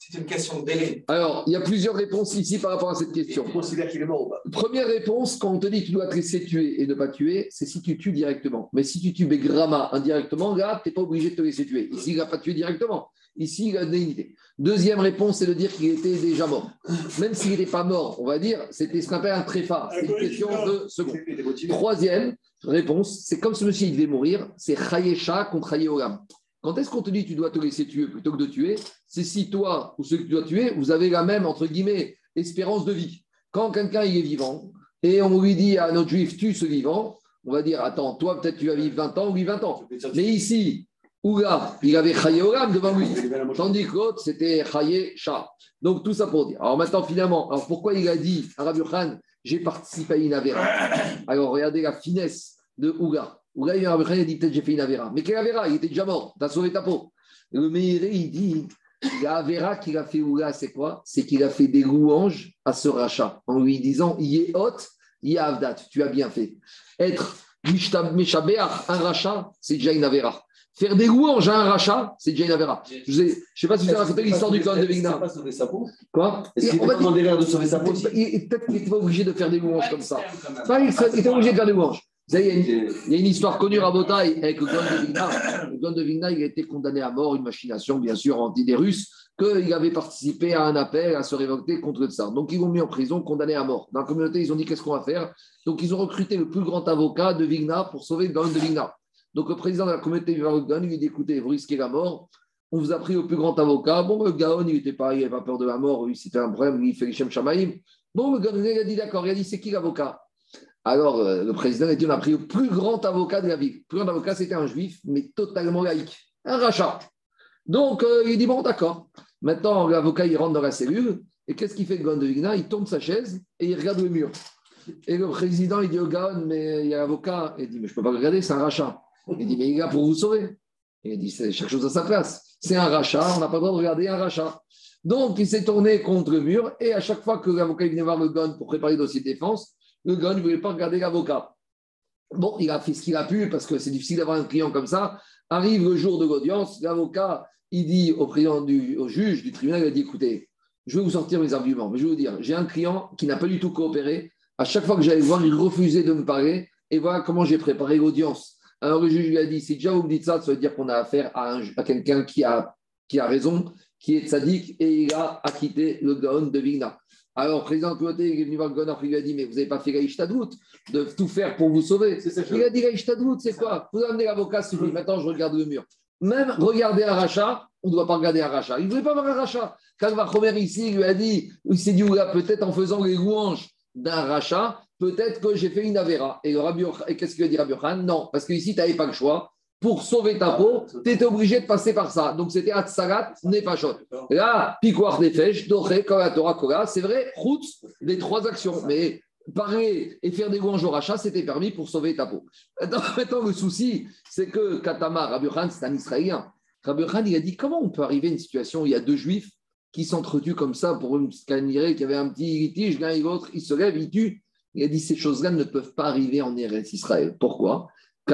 C'est une question de délai.
Alors, il y a plusieurs réponses ici par rapport à cette question.
On considère qu'il est mort ou pas?
Première réponse, quand on te dit que tu dois te laisser tuer et ne pas tuer, c'est si tu tues directement. Mais si tu tues Begrama indirectement, là, tu n'es pas obligé de te laisser tuer. Ici, il n'a pas tué directement. Ici, il a une unité. Deuxième réponse, c'est de dire qu'il était déjà mort. Même s'il n'était pas mort, on va dire, c'était ce qu'on appelle un tréfa. C'est une question de
motivé.
Troisième réponse, c'est comme ce monsieur il devait mourir, c'est Chayesha contre Chayeolam. Quand est-ce qu'on te dit que tu dois te laisser tuer plutôt que de tuer? C'est si toi ou ceux que tu dois tuer, vous avez la même, entre guillemets, espérance de vie. Quand quelqu'un est vivant et on lui dit à notre juif, tue ce vivant, on va dire, attends, toi peut-être tu vas vivre 20 ans ou lui 20 ans. Mais ici, Ouga, il avait Chayeolam devant lui. Tandis que l'autre, c'était Chaye Shah. Donc, tout ça pour dire. Alors, maintenant, finalement, alors pourquoi il a dit à Rabbi Khan, j'ai participé à une Avera? Alors, regardez la finesse de Ouga. Ouga, il a dit peut-être j'ai fait une Avera. Mais quelle Avera? Il était déjà mort. Tu as sauvé ta peau. Le Meiré, il dit la Avera qu'il a fait Ouga, c'est quoi? C'est qu'il a fait des louanges à ce rachat en lui disant Yehot, Yahavdat, tu as bien fait. Être un rachat, c'est déjà une Avera. Faire des louanges à un rachat, c'est déjà une Avera. Je ne sais pas si vous avez raconté l'histoire du clan de Vigna.
n'a pas sauvé sa peau?
Quoi?
Est-ce qu'il de sauver sa peau
Peut-être qu'il n'était pas obligé de faire des louanges comme ça. Pas, il était obligé de faire des louanges. Vous savez, il y a une-
Il
il y a une histoire connue à Botaï avec le clan de Vigna. Le clan de Vigna, il a été condamné à mort, une machination bien sûr anti des Russes, qu'il avait participé à un appel à se révolter contre ça. Donc ils l'ont mis en prison, condamné à mort. Dans la communauté, ils ont dit qu'est-ce qu'on va faire? Donc ils ont recruté le plus grand avocat de Vigna pour sauver le clan de Vigna. Donc le président de la communauté Vivarogan lui dit écoutez, vous risquez la mort. On vous a pris le plus grand avocat. Bon, le Gaon, il n'était pas, il n'avait pas peur de la mort. Lui, c'était un problème. Il fait les Shamaïm. Bon, le Gaon, il a dit d'accord. Il a dit c'est qui l'avocat? Alors, euh, le président a dit on a pris le plus grand avocat de la ville. Le plus grand avocat, c'était un juif, mais totalement laïque, un rachat. Donc, euh, il dit bon, d'accord. Maintenant, l'avocat, il rentre dans la cellule, et qu'est-ce qu'il fait, le Gaon de Vigna? Il tourne sa chaise et il regarde le mur. Et le président, il dit au Gaon, mais il y a l'avocat. Il dit mais je ne peux pas regarder, c'est un rachat. Il dit mais il est là pour vous sauver. Il dit c'est chaque chose à sa place. C'est un rachat, on n'a pas le droit de regarder un rachat. Donc, il s'est tourné contre le mur, et à chaque fois que l'avocat venait voir le Gaon pour préparer le dossier de défense, le gars ne voulait pas regarder l'avocat. Bon, il a fait ce qu'il a pu parce que c'est difficile d'avoir un client comme ça. Arrive le jour de l'audience, l'avocat, il dit au président du au juge du tribunal, il a dit écoutez, je vais vous sortir mes arguments, mais je vais vous dire, j'ai un client qui n'a pas du tout coopéré. À chaque fois que j'allais voir, il refusait de me parler. Et voilà comment j'ai préparé l'audience. Alors le juge lui a dit si déjà vous me dites ça, ça veut dire qu'on a affaire à, un- à quelqu'un qui a, qui a raison, qui est sadique, et il a acquitté le Gaon de Vigna. Alors, le président il est venu voir le Gaon, il lui a dit Mais vous n'avez pas fait Gaïchtadout de tout faire pour vous sauver. Il a dit Gaïchtadout, c'est quoi? Vous amenez l'avocat, c'est fini. Maintenant, je regarde le mur. Même regarder un rachat, on ne doit pas regarder un rachat. Il ne voulait pas voir un rachat. Quand Vachomer ici il lui a dit Il s'est dit peut-être en faisant les louanges d'un rachat, peut-être que j'ai fait une avéra. Et, et qu'est-ce a dit Rabbi Yochanan? Non, parce qu'ici, tu n'avais pas le choix. pour sauver ta peau, tu étais obligé de passer par ça. Donc c'était Atsalat Nefashot. Là, Pikoar Nefesh, Doré, Torah, Kola, c'est vrai, route des trois actions. Mais parler et faire des louanges au rachat, c'était permis pour sauver ta peau. Maintenant, le souci, c'est que Katama, Rabbi c'est un Israélien. Rabbi il a dit comment on peut arriver à une situation où il y a deux juifs qui s'entretuent comme ça pour scanner, qu'il y avait un petit litige, l'un et l'autre, ils se lèvent, ils tuent. Il a dit ces choses-là ne peuvent pas arriver en Eretz Israël. Pourquoi? Il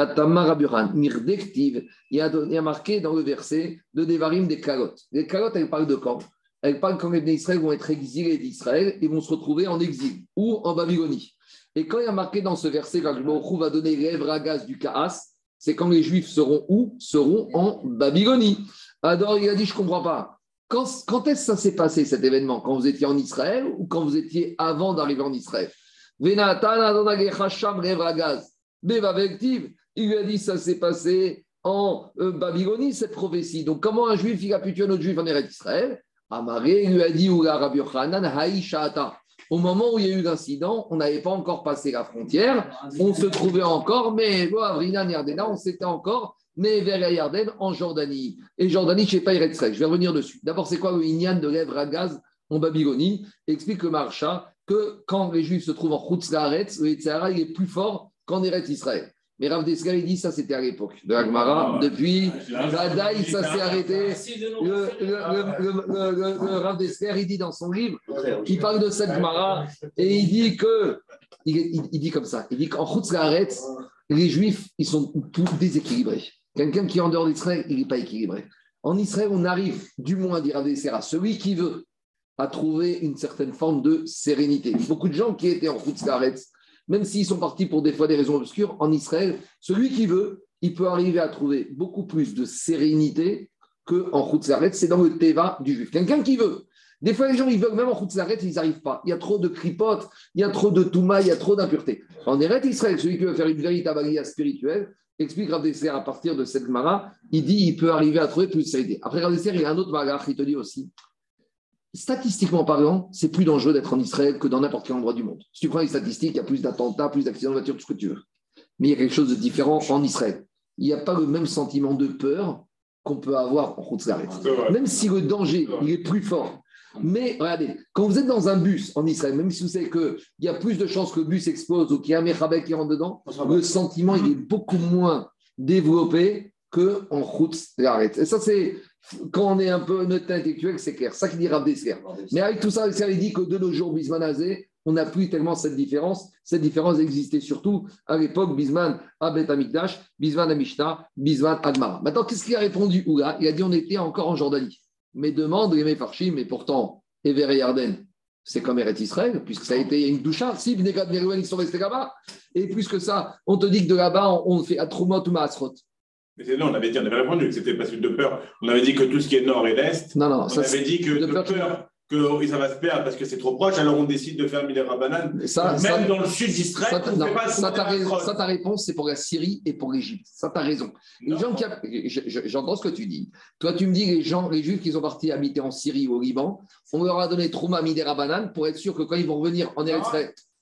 y, a, marqué dans le verset de Devarim des calottes. Les calottes, elles parlent de quand? Elles parlent quand les Israël vont être exilés d'Israël et vont se retrouver en exil ou en Babylonie. Et quand il y a marqué dans ce verset, le va donner lèvres à gaz du Kaas, c'est quand les Juifs seront où? Seront en Babylonie. Alors il a dit, je ne comprends pas. Quand, quand est-ce que ça s'est passé cet événement? Quand vous étiez en Israël ou quand vous étiez avant d'arriver en Israël? Il lui a dit ça s'est passé en euh, Babylonie, cette prophétie. Donc, comment un juif il a pu tuer un autre juif en Eretz Israël? Amaré lui a dit Au moment où il y a eu l'incident, on n'avait pas encore passé la frontière, on se trouvait encore, mais on s'était encore, mais vers Yarden en Jordanie. Et Jordanie, je ne sais pas Eretz Israël. Je vais revenir dessus. D'abord, c'est quoi le Inyan de lèvres à gaz en Babylonie? Explique le Marcha que quand les Juifs se trouvent en Chutz le Yitzhara, il est plus fort qu'en Eretz Israël. Mais Rav Desker, il dit ça, c'était à l'époque de Agmara. Depuis, Zadaï, ça s'est arrêté. Le, Rav Desker, il dit dans son livre, il parle de cette Agmara et il dit que, il, dit comme ça, il dit qu'en Chutz les Juifs, ils sont tous déséquilibrés. Quelqu'un qui est en dehors d'Israël, il n'est pas équilibré. En Israël, on arrive, du moins, à dire Rav celui qui veut à trouver une certaine forme de sérénité. Beaucoup de gens qui étaient en route même s'ils sont partis pour des fois des raisons obscures, en Israël, celui qui veut, il peut arriver à trouver beaucoup plus de sérénité qu'en route C'est dans le Teva du juif. Quelqu'un qui veut. Des fois, les gens, ils veulent même en route ils n'arrivent pas. Il y a trop de cripotes, il y a trop de touma, il y a trop d'impureté. En Eretz Israël, celui qui veut faire une véritable alia spirituelle, explique Rav à partir de cette Mara, il dit il peut arriver à trouver plus de sérénité. Après Rav il y a un autre Magar qui te dit aussi statistiquement parlant, c'est plus dangereux d'être en Israël que dans n'importe quel endroit du monde. Si tu prends les statistiques, il y a plus d'attentats, plus d'accidents de voiture, tout ce que tu veux. Mais il y a quelque chose de différent en Israël. Il n'y a pas le même sentiment de peur qu'on peut avoir en route Même si le danger, il est plus fort. Mais regardez, quand vous êtes dans un bus en Israël, même si vous savez qu'il y a plus de chances que le bus explose ou qu'il y a un Mechabek qui rentre dedans, le sentiment, il est beaucoup moins développé qu'en route Et ça, c'est quand on est un peu notre intellectuel, c'est clair. Ça qui dit Rav Mais avec tout ça, il dit que de nos jours, Bismanazé, on n'a plus tellement cette différence. Cette différence existait surtout à l'époque Bisman Abet Amikdash, Bisman Amishta, Bisman Admara. Maintenant, qu'est-ce qu'il a répondu Oula Il a dit on était encore en Jordanie. Mais demande les Mefarchim, mais pourtant, Ever et Yarden, c'est comme Eret Israël, puisque ça a été une doucha. Si Bnegat ils sont restés là-bas. Et puisque ça, on te dit que de là-bas, on fait Atrumot ou Maasrot.
Non, on avait dit, on avait répondu que c'était pas suite de peur. On avait dit que tout ce qui est nord et l'est.
Non, non,
on avait dit que de peur, que ça va se perdre parce que c'est trop proche, alors on décide de faire Midera Banane. Ça, Même dans le sud d'Israël,
ça, pas ça, ça, ta réponse, c'est pour la Syrie et pour l'Égypte. Ça, tu as raison. Les gens qui J'entends ce que tu dis. Toi, tu me dis les gens, les Juifs qui sont partis habiter en Syrie ou au Liban, on leur a donné Trouma Midera Banane pour être sûr que quand ils vont revenir en Eretz,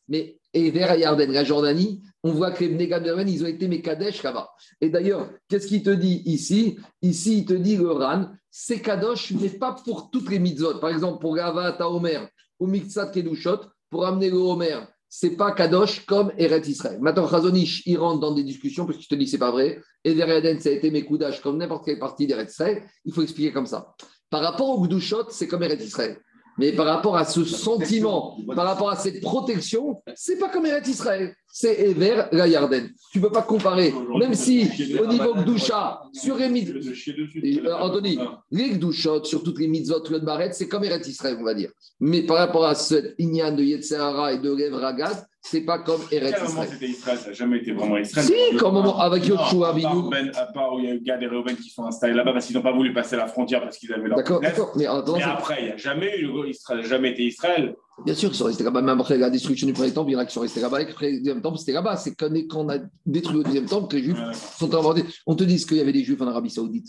mais et vers Yarden, la Jordanie, on voit que les Négadermen, ils ont été Mekadesh là-bas. Et d'ailleurs, qu'est-ce qu'il te dit ici? Ici, il te dit le Ran, c'est Kadosh, mais pas pour toutes les mitzvot. Par exemple, pour Gava, Omer ou Mitzat Kedushot, pour amener le Homer, c'est pas Kadosh comme Eret Israël. Maintenant, Chazonish, il rentre dans des discussions parce qu'il te dit c'est pas vrai. Et Yarden, ça a été Mekoudash comme n'importe quelle partie d'Eret Israël. Il faut expliquer comme ça. Par rapport au Gdushot, c'est comme Eret Israël. Mais par rapport à ce sentiment, par rapport à cette protection, c'est pas comme Eret Israël, c'est Ever la Yarden. Tu peux pas comparer, même si au niveau Gdusha, sur les mitzvot, euh, Anthony, les Gdushot, sur toutes les mitzvot, le Baret, c'est comme Eret Israël, on va dire. Mais par rapport à cette Inyan de Yetzerara et de Lev Ragaz, c'est pas comme Eretz
Israël. c'était Israël, ça n'a jamais été vraiment Israël.
Si, comme moment avec Yoshua
Binou. Ben, à part où il y a eu Gad et Reuven qui sont installés là-bas parce qu'ils n'ont pas voulu passer la frontière parce qu'ils avaient leur
D'accord, d'accord. Mais,
mais après, il n'y a jamais eu Israël, jamais été Israël.
Bien sûr, ils sont restés là-bas. Même après la destruction du premier temple, il y en a qui sont restés là-bas. Après le deuxième temple, c'était là-bas. C'est quand on a détruit le deuxième temple que les Juifs sont inventés. On te dit qu'il y avait des Juifs en Arabie Saoudite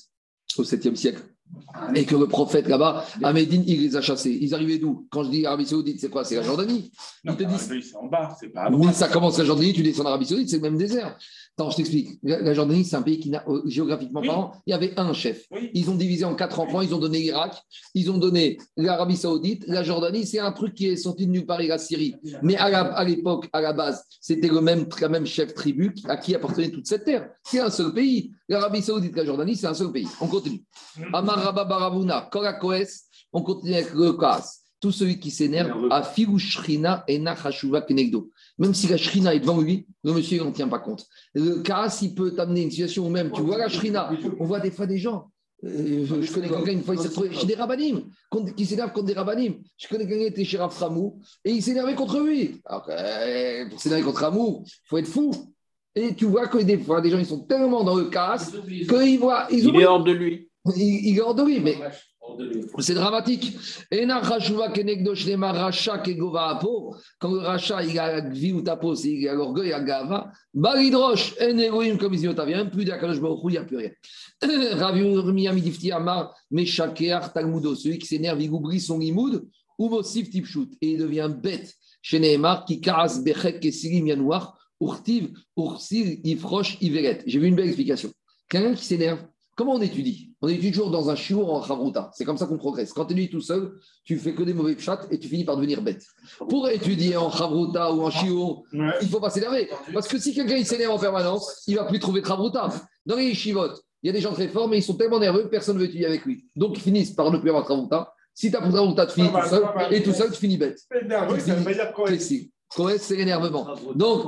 au 7e siècle. et que le prophète là-bas, à Médine, il les a chassés. Ils arrivaient d'où? Quand je dis Arabie Saoudite, c'est quoi? C'est la Jordanie.
Non,
Ils te
mais
disent.
C'est en bas, c'est pas à
ça commence la Jordanie, tu descends en Arabie Saoudite, c'est le même désert. Attends, je t'explique. La, Jordanie, c'est un pays qui n'a, euh, géographiquement
Oui.
parlant, il y avait un chef.
Oui.
Ils ont divisé en quatre enfants, ils ont donné l'Irak, ils ont donné l'Arabie Saoudite, la Jordanie, c'est un truc qui est sorti de nulle part, et la Syrie. Mais à, l'époque, à la base, c'était le même, la même chef tribu à qui appartenait toute cette terre. C'est un seul pays. L'Arabie Saoudite, la Jordanie, c'est un seul pays. On continue. Amar Rabba Baravuna, Korakoes, on continue avec le Kaas. Tout celui qui s'énerve, à Figu Shrina et Nachashuva Kenegdo. Même si la Shrina est devant lui, le monsieur il n'en tient pas compte. Le Kaas, il peut t'amener une situation où même, tu vois la Shrina, on voit des fois des gens. euh, je, je connais quelqu'un, une fois, il s'est retrouvé chez des rabbinim, qui s'énerve contre des rabbinim. Je connais quelqu'un qui était chez Rav Ramou, et il s'énervait contre lui. Alors, que, euh, pour s'énerver contre Ramou, il faut être fou. Et tu vois que des fois, des gens, ils sont tellement dans le Kaas qu'ils voient. Ils
Il est hors de lui.
Il, il est hors de lui, mais c'est dramatique. Quand le Racha, il a vie ou tapo, c'est il a l'orgueil, il a gava. Baridrosh, En Elohim comme il n'y a plus d'Akadosh il n'y a plus rien. Ravi Miyami Difti Amar, Meshakear Talmudo, celui qui s'énerve, il oublie son limoud, ou Mosif Tipshut, et il devient bête. Chez Nehemar, qui Karas Bechek Kesilim Yanouar, Urtiv, Ursir, Ifrosh, Iveret. J'ai vu une belle explication. Quelqu'un qui s'énerve, Comment on étudie? On étudie toujours dans un chiot en chavruta. C'est comme ça qu'on progresse. Quand tu étudies tout seul, tu fais que des mauvais chats et tu finis par devenir bête. Pour étudier en chavruta ou en chiot,
Ouais.
il ne faut pas s'énerver. Parce que si quelqu'un s'énerve en permanence, il ne va plus trouver de chavruta. Dans les yeshivot, il y a des gens très forts, mais ils sont tellement nerveux que personne ne veut étudier avec lui. Donc ils finissent par ne plus avoir de chavruta. Si tu as pour chavruta, tu finis tout seul. Et tout seul, tu finis bête.
Énervé, ça veut dire quoi.
C'est l'énervement. Donc,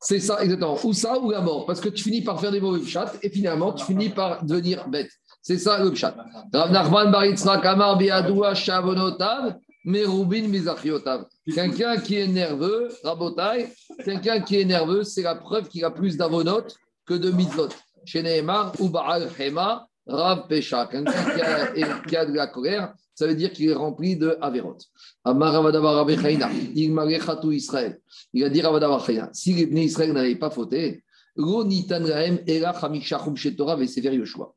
c'est ça, exactement. Ou ça, ou la mort. Parce que tu finis par faire des mauvais chats et finalement, tu finis par devenir bête. C'est ça le chat. Rav Nachman bar Yitzhak Amar biadoua shavonotav, merubin mizachiotav. Quelqu'un qui est nerveux, rabotai, quelqu'un qui est nerveux, c'est la preuve qu'il a plus d'avonotes que de mitzvot. Chez Nehemar, ou Baal Hema, Rav Pesha. Quelqu'un qui a, de la colère, ça veut dire qu'il est rempli de averot. Il Israël. Il a dit Ravadavar Chaina, si les Israël n'avaient pas fauté, Lo Nitan Lahem Ela Chamisha Chum Shetorah Vesever Yoshua.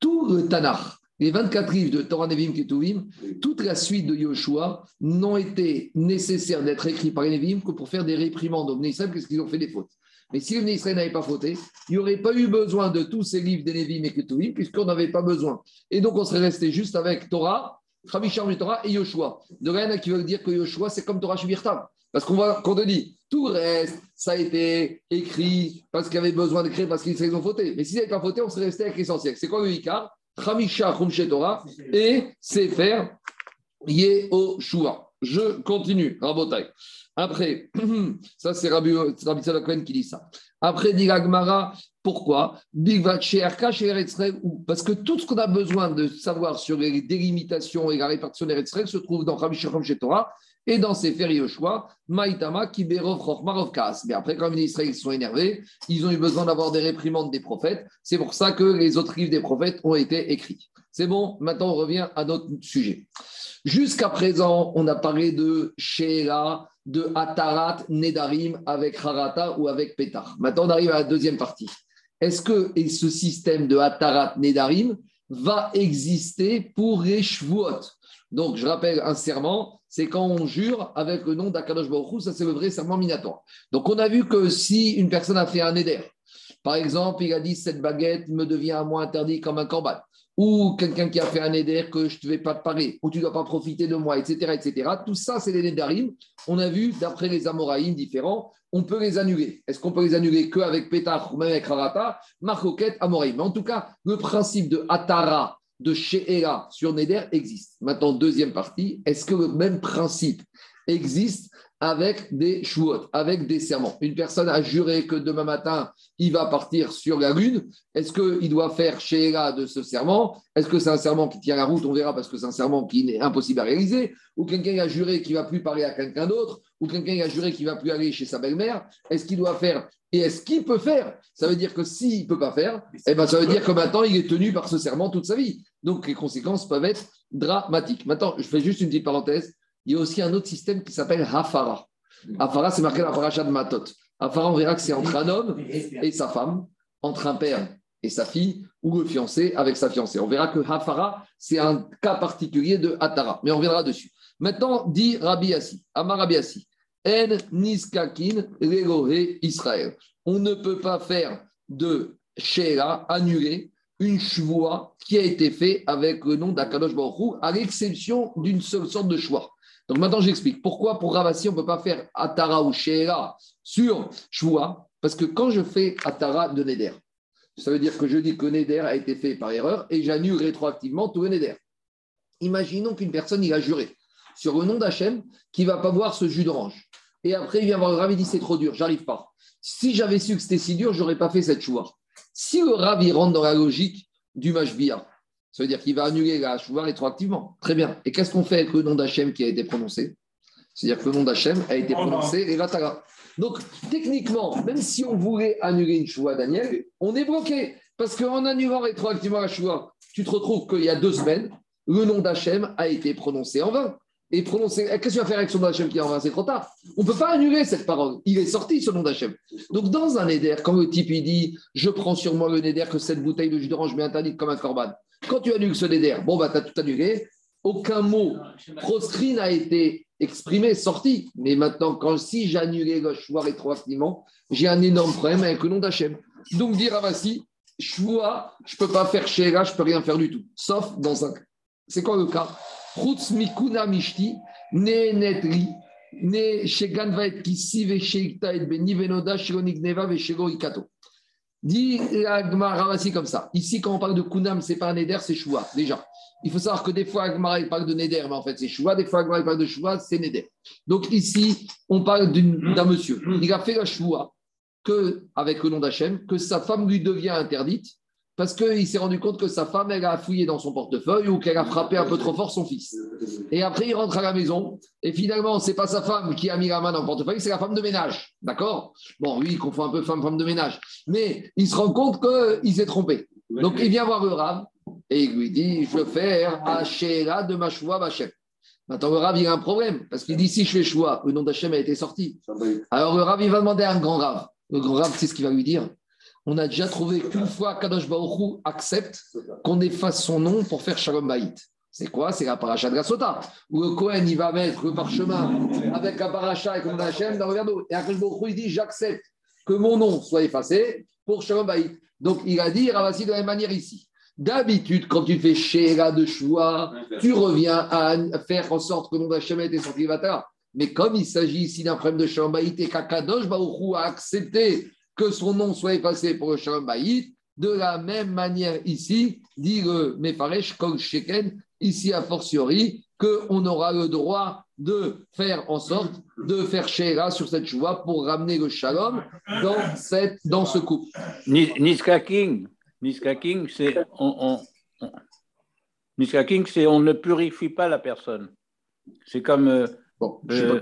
Tout le Tanakh, les 24 livres de Torah Nevim Ketuvim, toute la suite de Yoshua n'ont été nécessaires d'être écrits par les Nevim que pour faire des réprimandes aux Bnei Israël parce qu'ils ont fait des fautes. Mais si les Bnei Israël n'avaient pas fauté, il n'y aurait pas eu besoin de tous ces livres des Nevim et Ketuvim puisqu'on n'avait pas besoin. Et donc on serait resté juste avec Torah, Chamisha Chum Torah et Yoshua. De rien qui veut dire que Yoshua c'est comme Torah Shvirtam. Parce qu'on va, qu'on te dit, tout le reste, ça a été écrit parce qu'il y avait besoin d'écrire, parce qu'ils ont fauté. Mais si n'avaient pas fauté, on serait resté avec l'essentiel. C'est quoi le Icar Chamisha Chumshe Torah et Sefer Yehoshua. Je continue, Rabotai. Après, ça c'est Rabbi, Rabbi qui dit ça. Après, dit pourquoi? Parce que tout ce qu'on a besoin de savoir sur les délimitations et la répartition des se trouve dans Rabbi Shacham et dans Sefer Yoshua, Maïtama, Kiberov, Chochmarov, Kaas. Mais après, quand les Israéliens sont énervés, ils ont eu besoin d'avoir des réprimandes des prophètes. C'est pour ça que les autres livres des prophètes ont été écrits. C'est bon, maintenant on revient à notre sujet. Jusqu'à présent, on a parlé de Sheela, de Atarat, Nedarim avec Harata ou avec Petar. Maintenant, on arrive à la deuxième partie. Est-ce que ce système de Atarat, Nedarim va exister pour les Shvuot Donc, je rappelle un serment, c'est quand on jure avec le nom d'Akadosh Baruch ça c'est le vrai serment minatoire. Donc, on a vu que si une personne a fait un Neder, par exemple, il a dit cette baguette me devient à moi interdit comme un corban ou quelqu'un qui a fait un éder que je ne vais pas te parler, ou tu ne dois pas profiter de moi, etc. etc. Tout ça, c'est les nédarim. On a vu, d'après les Amoraïm différents, on peut les annuler. Est-ce qu'on peut les annuler qu'avec Pétach ou même avec Harata? Marcoquette, Amoraïm. Mais en tout cas, le principe de Atara, de She'era sur Neder existe. Maintenant, deuxième partie, est-ce que le même principe existe avec des chouottes, avec des serments. Une personne a juré que demain matin, il va partir sur la Lune. Est-ce qu'il doit faire Sheila de ce serment? Est-ce que c'est un serment qui tient la route? On verra parce que c'est un serment qui est impossible à réaliser. Ou quelqu'un a juré qu'il ne va plus parler à quelqu'un d'autre. Ou quelqu'un a juré qu'il ne va plus aller chez sa belle-mère. Est-ce qu'il doit faire? Et est-ce qu'il peut faire? Ça veut dire que s'il ne peut pas faire, eh ben, ça veut dire que maintenant, il est tenu par ce serment toute sa vie. Donc, les conséquences peuvent être dramatiques. Maintenant, je fais juste une petite parenthèse il y a aussi un autre système qui s'appelle Hafara. Hafara, c'est marqué la paracha de Matot. Hafara, on verra que c'est entre un homme et sa femme, entre un père et sa fille, ou le fiancé avec sa fiancée. On verra que Hafara, c'est un cas particulier de Hatara, mais on reviendra dessus. Maintenant, dit Rabbi Yassi, Amar Rabbi Yassi, En niskakin regohe Israël. On ne peut pas faire de Sheila, annuler une chevoie qui a été faite avec le nom d'Akadosh Baruch à l'exception d'une seule sorte de choix. Donc maintenant, j'explique. Pourquoi pour Ravassi, on ne peut pas faire Atara ou Sheila sur chevoie Parce que quand je fais Atara de Neder, ça veut dire que je dis que Neder a été fait par erreur et j'annule rétroactivement tout le Neder. Imaginons qu'une personne, il a juré sur le nom d'Hachem qu'il ne va pas boire ce jus d'orange. Et après, il vient voir le Rav, dit c'est trop dur, j'arrive pas. Si j'avais su que c'était si dur, j'aurais pas fait cette choix. Si le Rav, rentre dans la logique du Mashbia, ça veut dire qu'il va annuler la choua rétroactivement. Très bien. Et qu'est-ce qu'on fait avec le nom d'Hachem qui a été prononcé? C'est-à-dire que le nom d'Hachem a été prononcé et. Donc, techniquement, même si on voulait annuler une choua, Daniel, on est bloqué. Parce qu'en annulant rétroactivement la choua, tu te retrouves qu'il y a deux semaines, le nom d'Hachem a été prononcé en vain. Et prononcé. Qu'est-ce que tu vas faire avec son nom d'Hachem qui est en vain? C'est trop tard. On ne peut pas annuler cette parole. Il est sorti, ce nom d'Hachem. Donc, dans un Neder, quand le type il dit Je prends sur moi le Neder que cette bouteille de jus d'orange m'est interdite comme un corban. Quand tu annules ce Neder, bon, bah, tu as tout annulé. Aucun mot proscrit n'a été exprimé, sorti. Mais maintenant, quand si j'annulais le choix rétroactivement, j'ai un énorme problème avec le nom d'Hachem. Donc, dire Avassi, choix, je ne peux pas faire Sheila, je ne peux rien faire du tout. Sauf dans un. C'est quoi le cas? Chutz mikuna mishti, ne netri, ne et beni venoda shironik neva ikato. Dit Agmara Ravasi comme ça. Ici, quand on parle de kunam, c'est pas un neder, c'est choua, déjà. Il faut savoir que des fois, Agmara, il parle de neder, mais en fait, c'est choua. Des fois, Agmara, il parle de choua, c'est neder. Donc ici, on parle d'un monsieur. Il a fait la choua que, avec le nom d'Hachem, que sa femme lui devient interdite parce qu'il s'est rendu compte que sa femme, elle a fouillé dans son portefeuille ou qu'elle a frappé un peu trop fort son fils. Et après, il rentre à la maison et finalement, c'est pas sa femme qui a mis la main dans le portefeuille, c'est la femme de ménage. D'accord? Bon, oui, il confond un peu femme, femme de ménage. Mais il se rend compte qu'il s'est trompé. Donc, il vient voir le Rav et il lui dit Je veux faire Hachéra de ma choix, Hachem. Maintenant, le Rav, il a un problème parce qu'il dit Si je fais choix, le nom d'Hachem a été sorti. Alors, le Rav, il va demander à un grand Rav. Le grand Rav, c'est ce qu'il va lui dire on a déjà trouvé qu'une fois Kadosh Baruch accepte qu'on efface son nom pour faire Shalom Baït. C'est quoi? C'est la paracha de la Sota, où le Kohen il va mettre le parchemin avec la paracha et comme Hachem dans le verre d'eau. Et Akadosh Baruch il dit J'accepte que mon nom soit effacé pour Shalom Baït. Donc il a dit Ravasi de la même manière ici. D'habitude, quand tu fais Shera de choix, tu reviens à faire en sorte que le nom d'Hachem ait été sorti Mais comme il s'agit ici d'un problème de Shalom Baït et qu'Akadosh Baruch a accepté que son nom soit effacé pour le Shalom Baït. De la même manière ici, dit le Mefaresh Kol Sheken, ici a fortiori, qu'on aura le droit de faire en sorte de faire Sheila sur cette choua pour ramener le Shalom dans, cette, dans ce couple.
Niska King, Niska King, c'est on, on, Niska King, c'est on ne purifie pas la personne. C'est comme euh,
bon,
euh,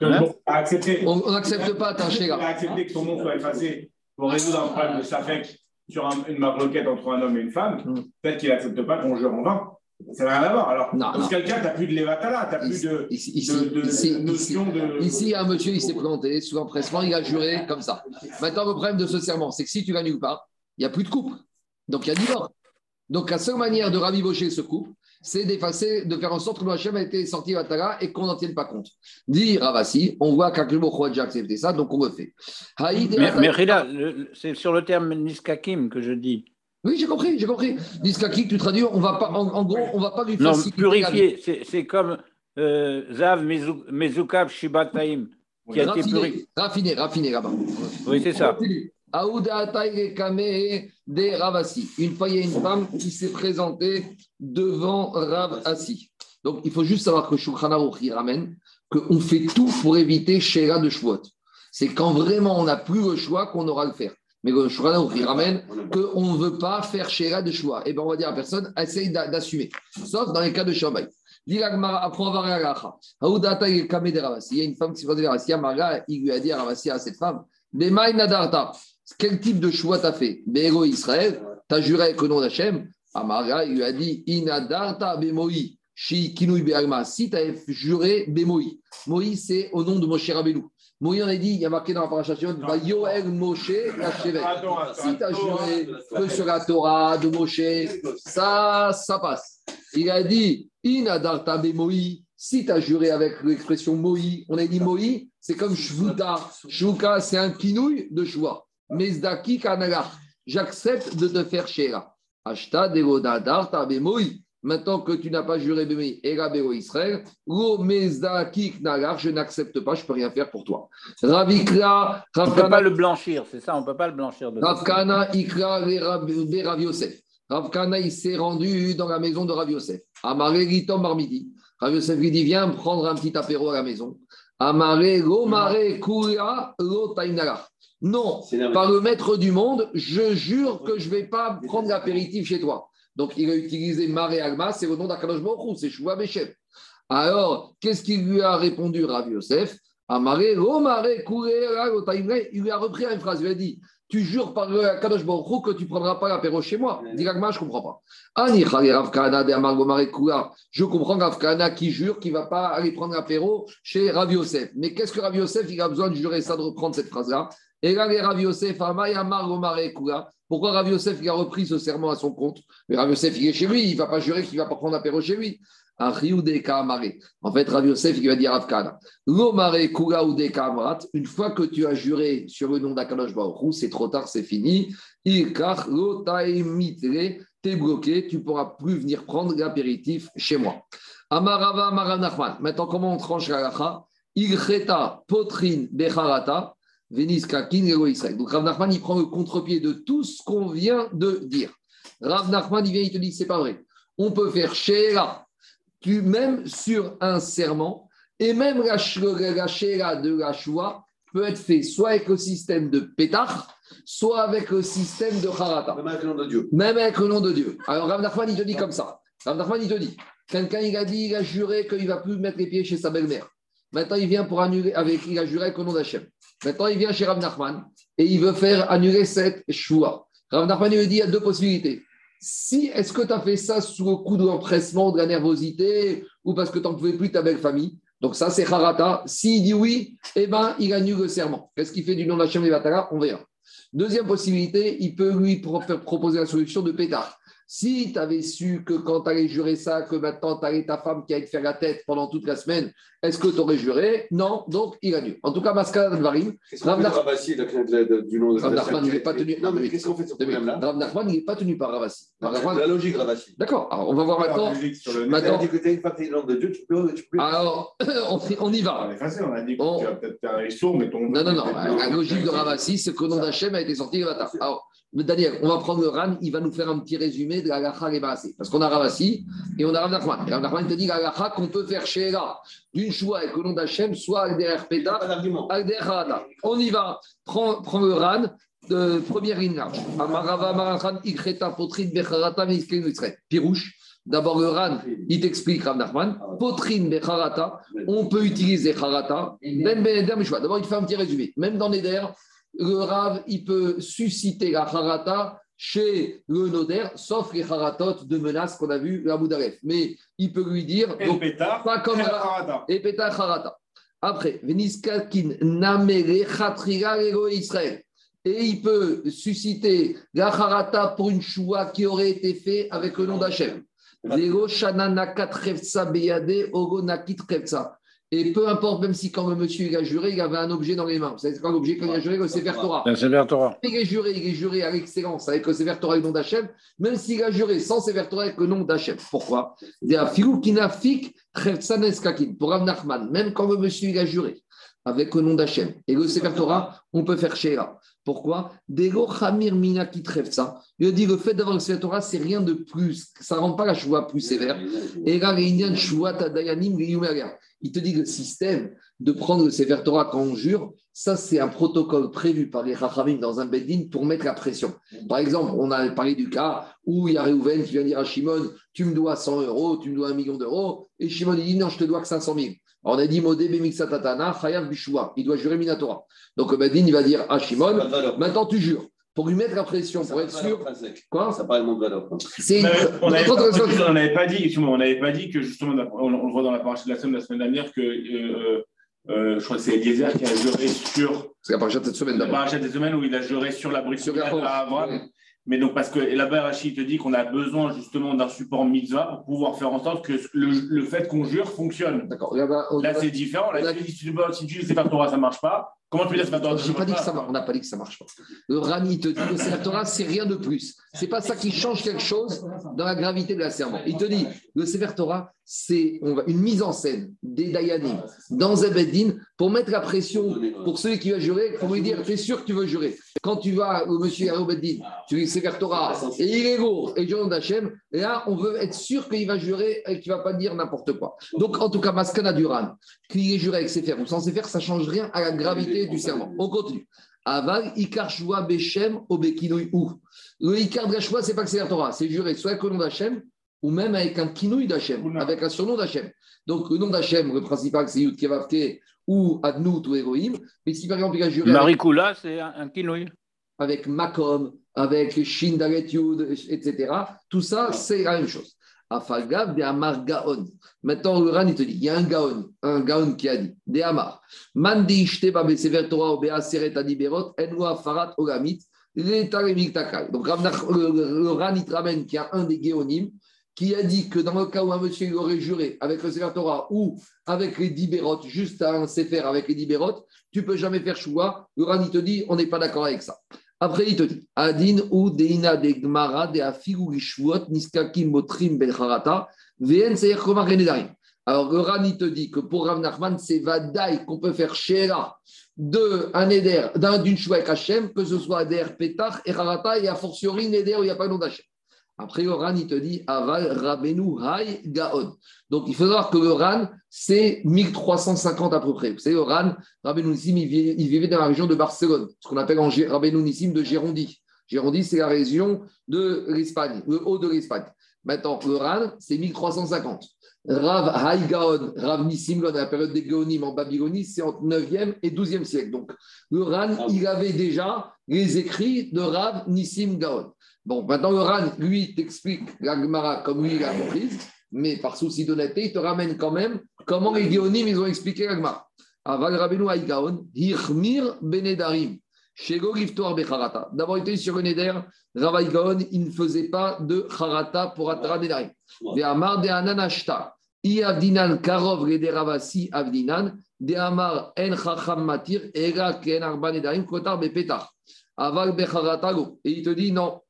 Hein accepter,
on n'accepte pas ta
On a accepté que son nom soit effacé pour résoudre un problème de Safek sur un, une requête entre un homme et une femme.
Mm.
Peut-être qu'il n'accepte pas qu'on jure en vain. Ça n'a rien à voir. Alors,
non,
dans ce cas, tu n'as plus de lévatala, tu n'as plus de,
ici, ici,
de, de,
ici,
de notion de.
Ici, un monsieur, il s'est présenté sous l'empressement, il a juré comme ça. Maintenant, le problème de ce serment, c'est que si tu l'annules pas, il n'y a plus de couple. Donc, il y a divorce. Donc, la seule manière de ravivocher ce couple, c'est d'effacer, de faire en sorte que le Hachem a été sorti à Tara et qu'on n'en tienne pas compte. Dit Ravasi, on voit qu'Akhlebo a déjà accepté ça, donc on le fait.
Mais, mais Rila, c'est sur le terme Niskakim que je dis.
Oui, j'ai compris, j'ai compris. Niskakim, tu traduis, on va pas, en, en, gros, on va pas lui
faire. Non, purifier, c'est comme euh, Zav Mezukav Shibataim. Qui a été purifié.
Raffiné, raffiné là-bas.
Oui, c'est ça.
Des Ravasi. Une fois, il y a une femme qui s'est présentée devant Ravasi. Donc, il faut juste savoir que Shulchan Aruch ramène qu'on fait tout pour éviter Shera de Shvuot. C'est quand vraiment on n'a plus le choix qu'on aura le faire. Mais le Shulchan Aruch ramène qu'on ne veut pas faire Shera de choix. Et bien, on va dire à personne, essaye d'assumer. Sauf dans les cas de Shabbat. Il y a une femme qui s'est présentée à Ravasi. Il lui a dit à Ravasi, à cette femme, quel type de choix t'as fait? Béro Israël, t'as juré avec le nom d'Hachem. Amara, il lui a dit Inadarta Bemoï, Shi Kinui Be'alma. Si t'as juré Bemoï. Moï, c'est au nom de Moshe Rabbeinu. Moïse, on a dit, il y a marqué dans la va Yoel Moshe.
Attends, attends,
Si tu as juré que sur la Torah de Moshe, ça, ça passe. Il a dit, Inadarta Moïse. Si tu as juré avec l'expression Moïse, on a dit Moïse, c'est comme Shvuta. Shvuka, c'est un kinouille de choix. Mezdaki Kanagach. J'accepte de te faire Shera. Ashta Devoda Darta Moïse. Maintenant que tu n'as pas juré Bémi et Rabéo Israël, Lo Mezdaki Knagar, je n'accepte pas, je ne peux rien faire pour toi. Ravikra,
On ne peut pas le blanchir, c'est ça, on ne peut pas le blanchir de
Ravkana Ikra Rav Yosef. Ravkana, il s'est rendu dans la maison de Rav Yosef. Amaré Ritom Marmidi. Rav Yosef lui dit Viens prendre un petit apéro à la maison. Amaré Gomare Kuria Lo Tainara. Non, par le maître du monde, je jure que je ne vais pas prendre l'apéritif chez toi. Donc, il a utilisé Maré Alma, c'est le nom d'Akadosh Baruch c'est Shua Beshem. Alors, qu'est-ce qu'il lui a répondu, Rav Yosef? Amaré, Romare, Kurea, Lotaimre. Il lui a repris une phrase, il lui a dit Tu jures par le Kadosh Baruch que tu ne prendras pas l'apéro chez moi. Dit Agma, je ne comprends pas. Ani Rav de. Je comprends Rav Kahana qui jure qu'il ne va pas aller prendre l'apéro chez Rav Yosef. Mais qu'est-ce que Rav Yosef Il a besoin de jurer ça, de reprendre cette phrase-là? Et là, Rav Yosef, Kura. Pourquoi Rav Yosef il a repris ce serment à son compte Mais Rav Yosef, il est chez lui, il ne va pas jurer qu'il ne va pas prendre l'apéro chez lui. Kaamare. En fait, Rav Yosef, il va dire kamrat, une fois que tu as juré sur le nom d'Akadosh Baruch c'est trop tard, c'est fini. T'es bloqué, tu ne pourras plus venir prendre l'apéritif chez moi. Amarava Amarav Nachman. Maintenant, comment on tranche la lacha Ilcheta potrin becharata, veniska kin ego Israël. Donc Rav Nachman, il prend le contre-pied de tout ce qu'on vient de dire. Rav Nachman, il vient, il te dit, c'est pas vrai. On peut faire Sheela, tu, même sur un serment, et même la, la de la Shoua peut être fait soit avec le système de Pétach, soit avec le système de Harata.
Même avec le nom de Dieu.
Même avec le nom de Dieu. Alors Rav Nachman, il te dit comme ça. Rav Nachman, il te dit, quelqu'un, il a dit, il a juré qu'il ne va plus mettre les pieds chez sa belle-mère. Maintenant, il vient pour annuler, avec, il a juré avec le nom d'Hachem. Maintenant, il vient chez Rav Nachman et il veut faire annuler cette choua. Rav Nachman, lui dit, il y a deux possibilités. Si, est-ce que tu as fait ça sous le coup de l'empressement, de la nervosité, ou parce que tu n'en pouvais plus ta belle famille? Donc ça, c'est Harata. S'il dit oui, eh ben, il annule le serment. Qu'est-ce qu'il fait du nom d'Hachem et Batara On verra. Deuxième possibilité, il peut lui proposer la solution de pétard. Si tu avais su que quand tu allais jurer ça, que maintenant tu avais ta femme qui allait te faire la tête pendant toute la semaine, est-ce que tu aurais juré? Non, donc il annule. En tout cas, Maskara Dvarim,
Qu'est-ce qu'on fait de Ravassi, de- de- de- du nom de
n'est pas tenu.
Non, mais qu'est-ce qu'on fait de ce problème-là?
Rav Nachman, il n'est pas tenu par Ravassi.
La logique, Ravassi.
D'accord, alors on va voir maintenant.
Sur le
Maintenant-
a de Dieu, tu peux.
Alors, on, y va.
on a dit que tu vas peut-être faire les sourds, mais ton.
Non, non, non. La logique de Ravassi, c'est que le nom d'Hachem a été sorti matin. Alors, Daniel, on va prendre le Ran, il va nous faire un petit résumé de la Maasé. Parce qu'on a Ravassi et on a Rav Nachman. Et Rav Nachman te dit la qu'on peut faire chez là, d'une choix avec le nom d'Hachem, soit
d'argument.
avec des Harada. On y va. Prends, prends le Ran, de première ligne large. Amarava Marachan, Ikreta, Potrin, Becharata. Pirouche. D'abord, le Ran, il t'explique, Rav Nachman. Potrin, Becharata, on peut utiliser Harata. Ben Ben Mishwa. D'abord, il fait un petit résumé. Même dans Neder, le Rav, il peut susciter la Harata chez le Noder, sauf les Haratot de menaces qu'on a vu la Boudaref. Mais il peut lui dire.
Et
donc,
pétard.
pas comme
et harata.
et Peta Harata. Après, Veniskakin Namere Chatriga Ego Israël. Et il peut susciter la Harata pour une choua qui aurait été fait avec le nom d'Hachem. Vego Shanana Katrevsa Beyade Ogo Nakit. Et peu importe, même si quand le monsieur il a juré, il avait un objet dans les mains. Vous savez, c'est quoi l'objet quand il a juré Le Sefer Torah. Il est juré, il est juré à l'excellence avec le Sefer Torah et le nom d'Hachem, même s'il a juré sans Sefer Torah avec le nom d'Hachem. Pourquoi? Pour Rav Nachman, même quand le monsieur il a juré avec le nom d'Hachem et le Sefer Torah, on peut faire Sheila. Pourquoi? Dego Hamir Mina qui ça. Il dit le fait d'avoir le Sefer Torah, c'est rien de plus. Ça ne rend pas la choix plus sévère. Et là, les Indiens. Il te dit que le système de prendre le Sefer Torah quand on jure, ça, c'est un protocole prévu par les Rachamim dans un Beddin pour mettre la pression. Par exemple, on a parlé du cas où il y a Réhouven qui vient dire à Shimon Tu me dois 100 euros, tu me dois un million d'euros. Et Shimon, il dit Non, je te dois que 500 000. Alors, on a dit Modé Bemixatatana, Chayav Bishua. Il doit jurer Minatora. Donc, le Beddin, il va dire à Shimon. Maintenant, tu jures. Pour lui mettre la pression,
Ça
pour être
de
sûr. Quoi
Ça n'a pas vraiment de valeur.
C'est une.
On n'avait pas,
attends.
on n'avait pas dit, on n'avait pas dit que justement, on, on le voit dans la partie de la semaine la semaine dernière que euh, euh, je crois que c'est Eliezer qui a juré sur
C'est la paracha de cette semaine
la paracha des semaines où il a juré sur la brique
Sur
de
Yaakov.
Abraham.
Oui.
Mais donc, parce que là-bas, Rachid te dit qu'on a besoin justement d'un support mitzvah pour pouvoir faire en sorte que le, le fait qu'on jure fonctionne.
D'accord. On-
Là, c'est différent. Là,
a-
si tu dis, si tu dis c'est pas Torah, ça marche pas. Comment tu dis c'est pas Torah
J'ai pas dit que ça marche. On n'a pas dit que ça marche pas. Le Rani te dit que la Torah, c'est rien de plus. C'est pas ça qui change quelque chose dans la gravité de la serment. Il te dit, le Sefer Torah, c'est une mise en scène des Dayanim dans Zebeddin pour mettre la pression pour celui qui va jurer, pour lui dire, t'es sûr que tu veux jurer. Quand tu vas au monsieur Yarobeddin, tu dis Sefer Torah, et il est lourd, et John d'Hachem, et là, on veut être sûr qu'il va jurer et qu'il ne va pas dire n'importe quoi. Donc, en tout cas, Maskana Duran, qu'il est juré avec Sefer ou sans Sefer, ça ne change rien à la gravité du serment. On continue. Aval, Ikar Shua Obekinoi ou. Le Ikar de la Shua, c'est pas que c'est la Torah, c'est juré soit avec le nom d'Hachem ou même avec un Kinouï d'Hachem, avec un surnom d'Hachem. Donc, le nom d'Hachem, le principal, c'est Yud Kevavke ou Adnout ou Elohim. Mais si par exemple, il a juré avec,
Maricula, c'est un, quinouille.
avec Makom, avec Shin Dalet Yud, etc., tout ça, c'est la même chose. Afalgav de Amar Gaon. Maintenant, le Ran, il te dit, il y a un Gaon, un Gaon qui a dit, de Amar, Mandi Torah ou Bea Seret Adiberot, Enwa Farat Ogamit, Takal. Donc, le, Ran, il te ramène qu'il y a un des Géonim qui a dit que dans le cas où un monsieur aurait juré avec le Sefer Torah ou avec les Dibérot, juste un Sefer avec les Dibérot, tu peux jamais faire choua. Le Ran, il te dit, on n'est pas d'accord avec ça. Après, il te dit Adin ou Deina de Gmara de Afigu Ishvuot Niskakim Motrim Belcharata Vn Seir Komar. Alors, le Ran, il te dit que pour Rav Nachman, c'est Vadaï qu'on peut faire Neder, d'un d'une choua avec Hachem, que ce soit Der Petach et Harata, et a fortiori Neder où il n'y a pas nom d'Hachem. Après, le Ran, il te dit Aval Rabenu Hay Gaon. Donc, il faut savoir que le Ran, c'est 1350 à peu près. Vous savez, le Ran, Rabbeinu Nissim, il vivait, dans la région de Barcelone, ce qu'on appelle en Rabbeinu Nissim de Gérondie. Gérondie, c'est la région de l'Espagne, le haut de l'Espagne. Maintenant, le Ran, c'est 1350. Rav Haïgaon, Rav Nissim, dans la période des Géonim en Babylonie, c'est entre 9e et 12e siècle. Donc, le Ran, il avait déjà les écrits de Rav Nissim Gaon. Bon, maintenant, le Ran, lui, t'explique la Gemara comme lui, il a comprise, mais par souci d'honnêteté, il te ramène quand même comment les Géonim, ils ont expliqué la Gemara. Aval Rabbeinu Haïgaon, Hirmir Benedarim. Shego Giftoar Becharata. D'abord, il était sur le Neder, Rav Haïgaon, il ne faisait pas de Charata pour Atara Nedarim. De Amar de Ananashta. I Avdinan Karov Rede Ravasi Avdinan. De Amar En Chacham Matir. Ega Ken Arba Nedarim Kotar Bepetar. Aval Becharata Go. Et il te dit non.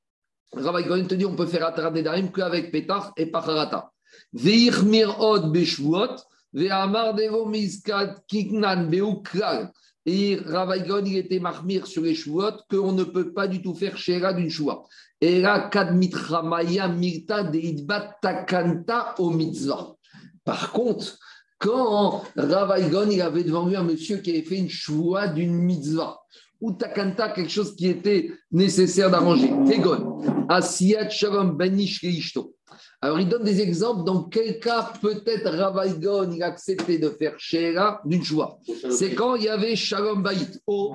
Rav Haïgaon te dit on peut faire Atara Nedarim qu'avec Petar et pas Charata. Veirmir Od Beshvuot. Ve'amar Devo Mizkat Kiknan Beuklal. Et Ravaïgon, il était marmire sur les chouottes qu'on ne peut pas du tout faire chéra d'une choua. Et là, kadmitramaya mirta deidbat takanta au mitzvah. Par contre, quand Ravaïgon, il avait devant lui un monsieur qui avait fait une choua d'une mitzvah, ou takanta, quelque chose qui était nécessaire d'arranger. Tegon, asiyat shalom leishto. Alors, il donne des exemples dans quel cas peut-être Ravaïgon, il a accepté de faire chéra d'une choua. C'est quand il y avait Shalom Baït, au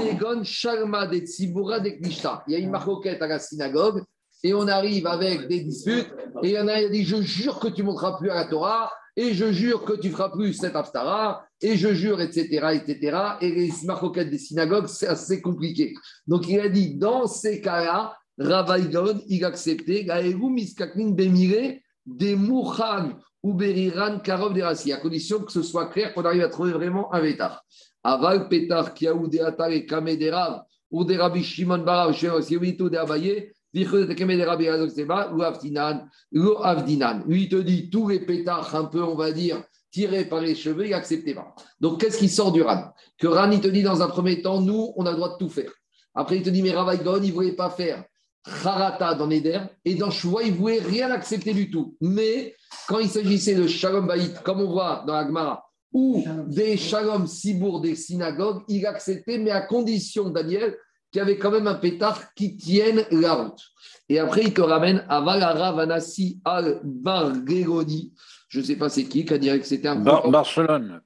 Tegon Shalma de Tzibura de Klishta. Il y a une marcoquette à la synagogue et on arrive avec des disputes et il y en a qui dit Je jure que tu ne monteras plus à la Torah et je jure que tu feras plus cette Haftara et je jure, etc. etc. Et les marcoquettes des synagogues, c'est assez compliqué. Donc il a dit Dans ces cas-là, Ravaïgon, il a accepté Gaëlou Miskaklin Bemire des Mouchan ou Beriran Karov des à condition que ce soit clair qu'on arrive à trouver vraiment un vétar. Aval Petar Kiaou de Atal et Kame de Rav ou de Rabbi Shimon Barav Sheos Yevito Lui, il te dit tous les pétards un peu, on va dire, tirés par les cheveux, il n'acceptait pas. Donc, qu'est-ce qui sort du Ran? Que Ran, il te dit dans un premier temps, nous, on a le droit de tout faire. Après, il te dit, mais Ravaïgon, il ne voulait pas faire Harata dans Neder, et dans Shua, il ne voulait rien accepter du tout. Mais quand il s'agissait de Shalom Baït, comme on voit dans la Gemara, ou des Shalom Sibour des synagogues, il acceptait, mais à condition, Daniel, qu'il y avait quand même un pétard qui tienne la route. Et après, il te ramène à Valara Vanassi al Bargeroni. Je ne sais pas c'est qui, qui a dit que c'était un
Bar- Barcelone.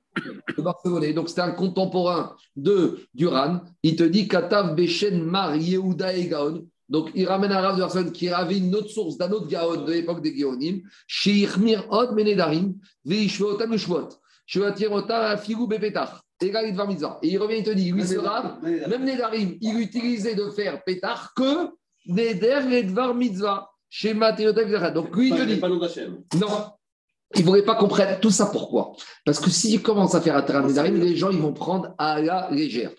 Barcelonais. Donc, c'était un contemporain de Duran. Il te dit Katav Bechen Mar Yehuda et Gaon. Donc, il ramène un Rav de Barcelone qui avait une autre source d'un autre Gaon de l'époque des Gaonim. Sheikhmir Od Menedarim, Veishvotam Ushvot. Attirer à Filou Bépétar. Et il va Et il revient, il te dit, lui, ce même Nedarim, il utilisait de faire pétard que Neder et Dvar Mitzvah. Chez Donc lui, il te dit. Non, il ne faudrait pas qu'on prenne tout ça. Pourquoi? Parce que s'il commence à faire Atarat Nedarim, les gens ils vont prendre à la légère.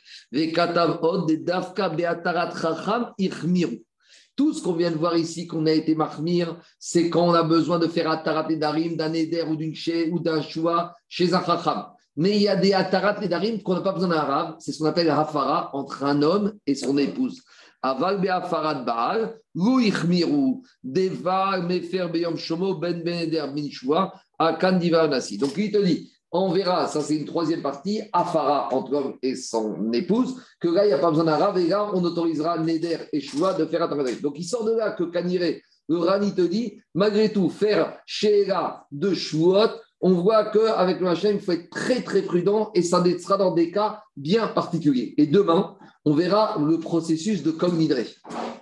Tout ce qu'on vient de voir ici, qu'on a été mahmir, c'est quand on a besoin de faire Atarat Nedarim d'un Neder ou d'une ou d'un Shua chez un Chacham. Mais il y a des Atarat Nedarim qu'on n'a pas besoin d'un arabe. C'est ce qu'on appelle Hafara entre un homme et son épouse. Aval be'afarat Baal, Lou ichmiru, Devar mefer beyom shomo ben beneder minshua, akan nasi. Donc il te dit, on verra, ça c'est une troisième partie, Afara entre l'homme et son épouse, que là il n'y a pas besoin d'un rave, et là on autorisera Neder et Shua de faire un Donc il sort de là que Kanire, le Rani te dit, malgré tout, faire Sheila de Shuot, on voit qu'avec le Hachem, il faut être très très prudent et ça sera dans des cas bien particuliers. Et demain, on verra le processus de Nidré.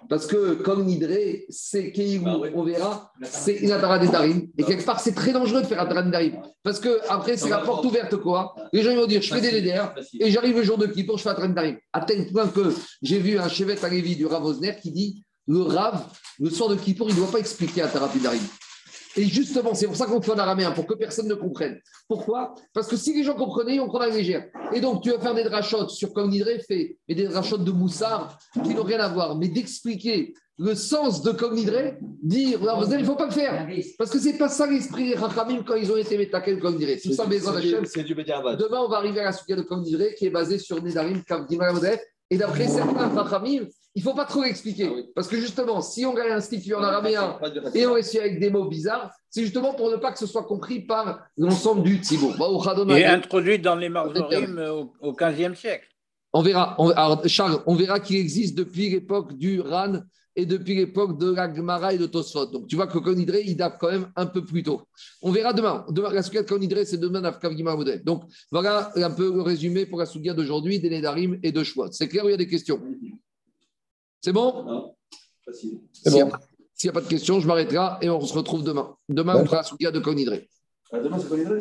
Parce que Nidré, c'est Keigou, bah on verra, c'est une Darim. Et quelque part, c'est très dangereux de faire Atara Darim. Parce que après, c'est la porte ouverte, quoi. Les gens vont dire, je fais des LDR et j'arrive le jour de Kippour, je fais Atara Darim. À tel point que j'ai vu un chevet à Lévi du Rav Osner qui dit, le Rav, le soir de Kippour, il ne doit pas expliquer Atara Darim. Et justement, c'est pour ça qu'on fait en araméen, pour que personne ne comprenne. Pourquoi? Parce que si les gens comprenaient, on prendrait légère. Et donc, tu vas faire des drachotes sur comme Nidré fait, et des drachotes de Moussard qui n'ont rien à voir, mais d'expliquer le sens de comme Nidré, dire, il ne faut pas le faire. Parce que ce n'est pas ça l'esprit des Rachamim quand ils ont été métaqués comme Nidré. C'est ça, C'est Demain, on va arriver à la suite de comme Nidré qui est basée sur Nedarim, et d'après certains Rachamim, il ne faut pas trop l'expliquer. Ah parce que justement, si on regarde un institut en araméen et on réussit avec des mots bizarres, c'est justement pour ne pas que ce soit compris par l'ensemble du Tzibour.
Et introduit dans les marzorim au XVe siècle.
On verra, Charles, on verra qu'il existe depuis l'époque du RAN et depuis l'époque de la Gemara et de Tosfot. Donc tu vois que Konidré, il date quand même un peu plus tôt. On verra demain. Demain la Souga de Konidré, c'est demain Afkav Modèle. Donc voilà un peu le résumé pour la Souga d'aujourd'hui, des Nedarim et de Shwat. C'est clair ou il y a des questions? C'est bon Non, facile. S'il n'y a, pas de questions, je m'arrêterai et on se retrouve demain. Demain, on fera la Souga de Conidré.
Ah, demain, c'est Conidré?